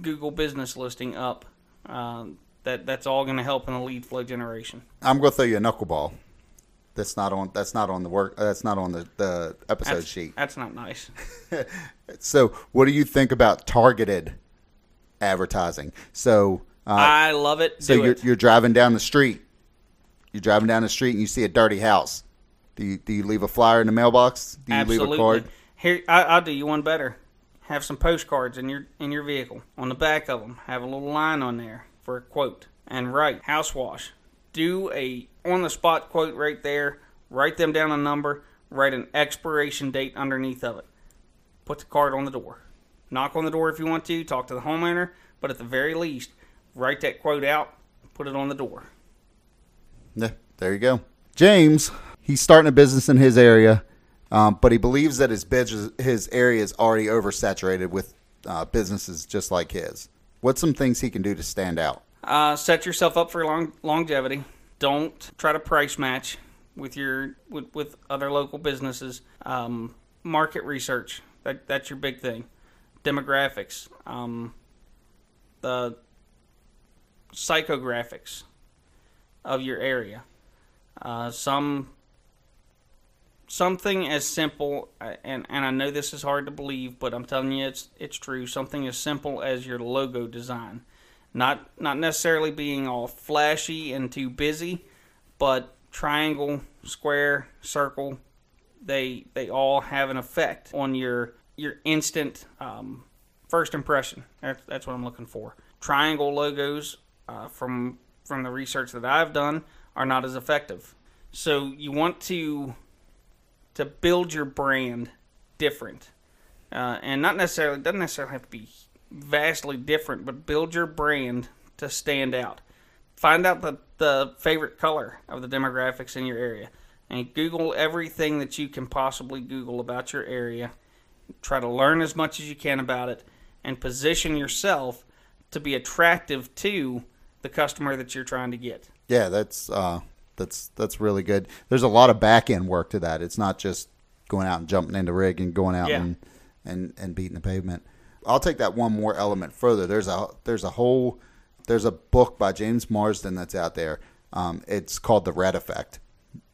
Google business listing up um, that that's all going to help in the lead flow generation. I'm going to throw you a knuckleball. That's not on. That's not on the work. That's not on the, the episode That's, sheet. that's not nice. *laughs* So, what do you think about targeted advertising? So, uh, I love it. so Do you're it. you're driving down the street. You're driving down the street and you see a dirty house. Do you do you leave a flyer in the mailbox? Do you Absolutely. leave a card? Here, I, I'll do you one better. Have some postcards in your in your vehicle. On the back of them, have a little line on there for a quote, and write house wash. Do a on the spot quote right there. Write them down a number. Write an expiration date underneath of it. Put the card on the door. Knock on the door if you want to. Talk to the homeowner, but at the very least, write that quote out. Put it on the door. Yeah, there you go. James, he's starting a business in his area, um, but he believes that his business, his area is already oversaturated with uh, businesses just like his. What's some things he can do to stand out? Uh, set yourself up for long, longevity. Don't try to price match with your with, with other local businesses. Um, market research that that's your big thing. Demographics, um, the psychographics of your area. Uh, some something as simple uh, and and I know this is hard to believe, but I'm telling you it's it's true. Something as simple as your logo design. Not not necessarily being all flashy and too busy, but triangle, square, circle, they they all have an effect on your your instant um, first impression. That's, that's what I'm looking for. Triangle logos, uh, from from the research that I've done, are not as effective. So you want to to build your brand different, uh, and not necessarily doesn't necessarily have to be vastly different, but build your brand to stand out. Find out the, the favorite color of the demographics in your area and Google everything that you can possibly Google about your area. Try to learn as much as you can about it and position yourself to be attractive to the customer that you're trying to get. Yeah, that's uh, that's that's really good. There's a lot of back end work to that. It's not just going out and jumping into rig and going out Yeah. and, and and beating the pavement. I'll take that one more element further. There's a there's a whole there's a book by James Marsden that's out there. Um, it's called The Red Effect.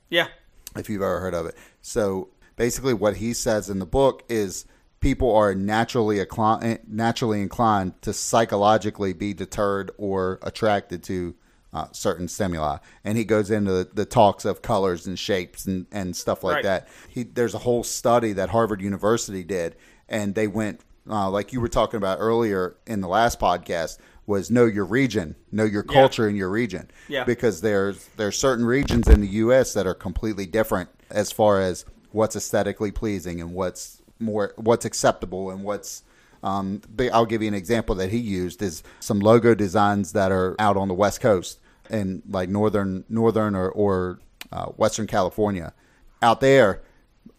Yeah. if you've ever heard of it. So basically, what he says in the book is people are naturally inclined, naturally inclined to psychologically be deterred or attracted to uh, certain stimuli, and he goes into the, the talks of colors and shapes and, and stuff like Right. that. He there's a whole study that Harvard University did, and they went uh, like you were talking about earlier in the last podcast was know your region, know your Yeah. culture in your region Yeah. because there's there's certain regions in the U.S. that are completely different as far as what's aesthetically pleasing and what's more what's acceptable and what's um, I'll give you an example that he used is some logo designs that are out on the West Coast in like northern northern or, or uh, Western California. Out there,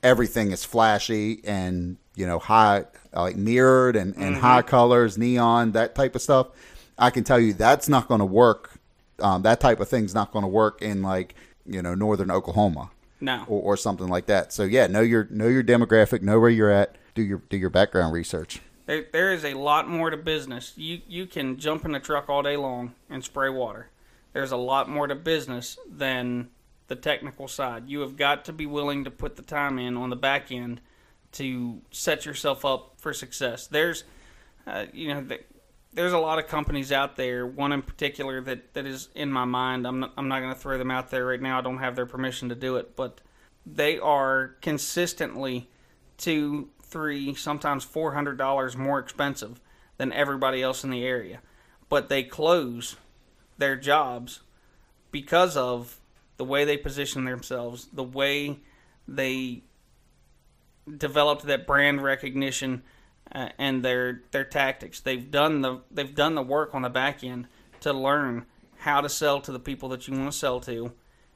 everything is flashy and you know high like mirrored and, and high colors neon that type of stuff. I can tell you that's not going to work um, that type of thing's not going to work in like you know northern oklahoma No. or, or something like that so yeah know your know your demographic know where you're at do your do your background research There, there is a lot more to business. You you can jump in a truck all day long and spray water. There's a lot more to business than the technical side. You have got to be willing to put the time in on the back end to set yourself up for success. There's, uh, you know, th- there's a lot of companies out there. One in particular that, that is in my mind. I'm not, I'm not going to throw them out there right now. I don't have their permission to do it, but they are consistently two, three, sometimes four hundred dollars more expensive than everybody else in the area. But they close their jobs because of the way they position themselves, the way they developed that brand recognition and their their tactics. They've done the they've done the work on the back end to learn how to sell to the people that you want to sell to,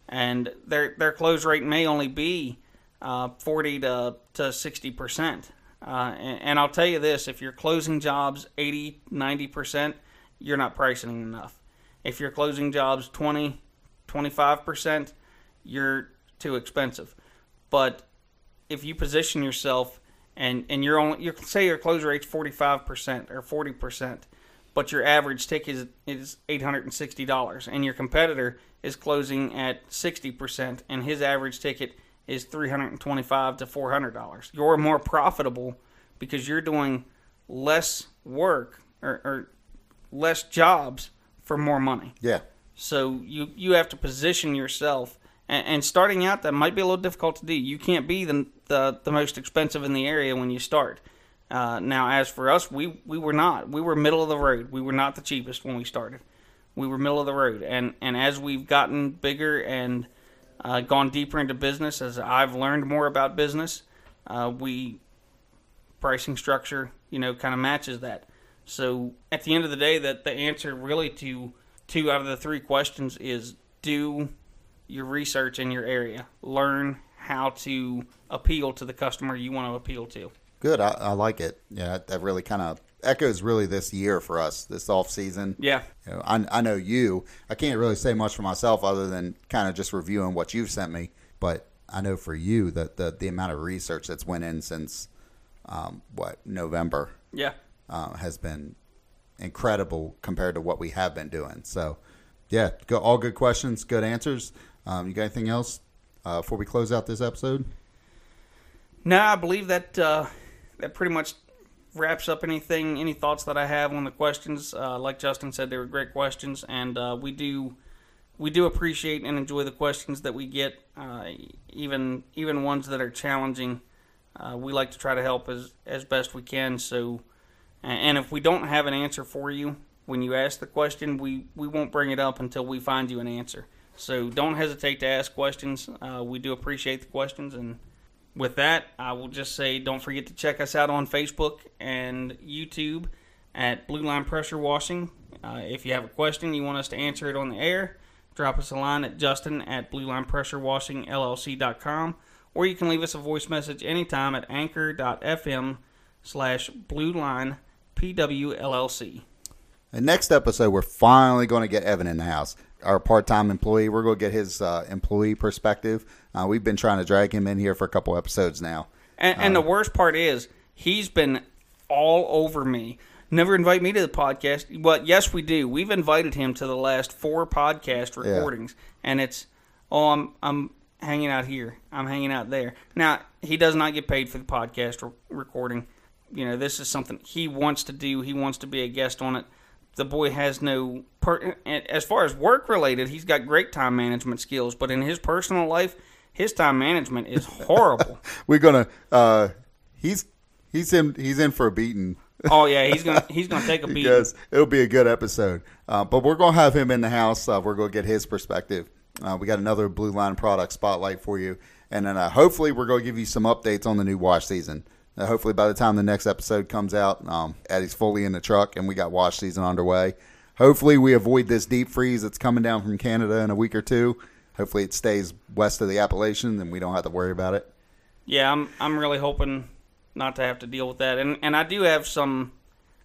and their their close rate may only be uh, forty to to sixty percent. Uh, and, and I'll tell you this: if you're closing jobs 80, 90 percent, you're not pricing enough. If you're closing jobs 20, 25 percent, you're too expensive. But if you position yourself and and you're only you say your close rate's 45% or 40%, but your average ticket is is $860 and your competitor is closing at 60% and his average ticket is 325 to $400. You're more profitable because you're doing less work or, or less jobs for more money. yeah So you you have to position yourself, and, and starting out that might be a little difficult to do. You can't be the the, the most expensive in the area when you start. Uh, now, as for us, we we were not. We were middle of the road. We were not the cheapest when we started. We were middle of the road, and and as we've gotten bigger and uh, gone deeper into business, as I've learned more about business, uh, we pricing structure, you know, kind of matches that. So at the end of the day, that the answer really to two out of the three questions is do your research in your area, learn how to appeal to the customer you want to appeal to. good i, I like it yeah that really kind of echoes really this year for us this off season Yeah, You know, I, I know you. I can't really say much for myself other than kind of just reviewing what you've sent me. But I know for you that the, the amount of research that's went in since um, what November yeah. uh, has been incredible compared to what we have been doing. So, yeah, go, all good questions, good answers. Um, you got anything else uh, before we close out this episode? No, I believe that uh, that pretty much wraps up anything, any thoughts that I have on the questions. Uh, like Justin said, they were great questions, and uh, we do we do appreciate and enjoy the questions that we get, uh, even even ones that are challenging. Uh, we like to try to help as as best we can. So, and if we don't have an answer for you when you ask the question, we we won't bring it up until we find you an answer. So don't hesitate to ask questions. Uh, we do appreciate the questions and with that, I will just say don't forget to check us out on Facebook and YouTube at Blue Line Pressure Washing. Uh, if you have a question, you want us to answer it on the air, drop us a line at justin at Blue Line Pressure Washing bluelinepressurewashingllc.com, or you can leave us a voice message anytime at anchor.fm slash blueline pwllc. And next episode, we're finally going to get Evan in the house. Our part-time employee. We're going to get his uh, employee perspective. Uh, we've been trying to drag him in here for a couple episodes now. And, and the worst part is, he's been all over me. Never invite me to the podcast. but yes, we do. We've invited him to the last four podcast recordings, and it's, oh, I'm I'm hanging out here. I'm hanging out there. Now he does not get paid for the podcast re- recording. You know, this is something he wants to do. He wants to be a guest on it. The boy has no, per, as far as work related, he's got great time management skills, but in his personal life, his time management is *laughs* horrible. We're gonna. Uh, he's he's in he's in for a beating. Oh yeah, he's gonna he's gonna take a *laughs* beat. because it'll be a good episode. Uh, but we're gonna have him in the house. Uh, we're gonna get his perspective. Uh, we got another Blue Line product spotlight for you, and then uh, hopefully we're gonna give you some updates on the new wash season. Uh, hopefully by the time the next episode comes out, um, Eddie's fully in the truck and we got wash season underway. Hopefully we avoid this deep freeze that's coming down from Canada in a week or two. Hopefully it stays west of the Appalachian and we don't have to worry about it. Yeah, I'm I'm really hoping not to have to deal with that. And and I do have some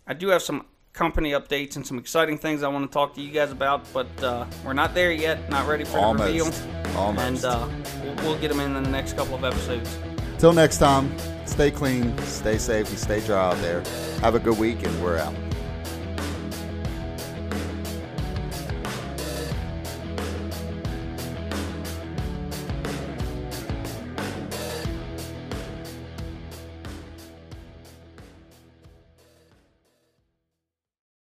I do have some company updates and some exciting things I want to talk to you guys about, but uh, we're not there yet. Not ready for Almost. the reveal. Almost. And uh, we'll, we'll get them in the next couple of episodes. Till next time, stay clean, stay safe, and stay dry out there. Have a good week, and we're out.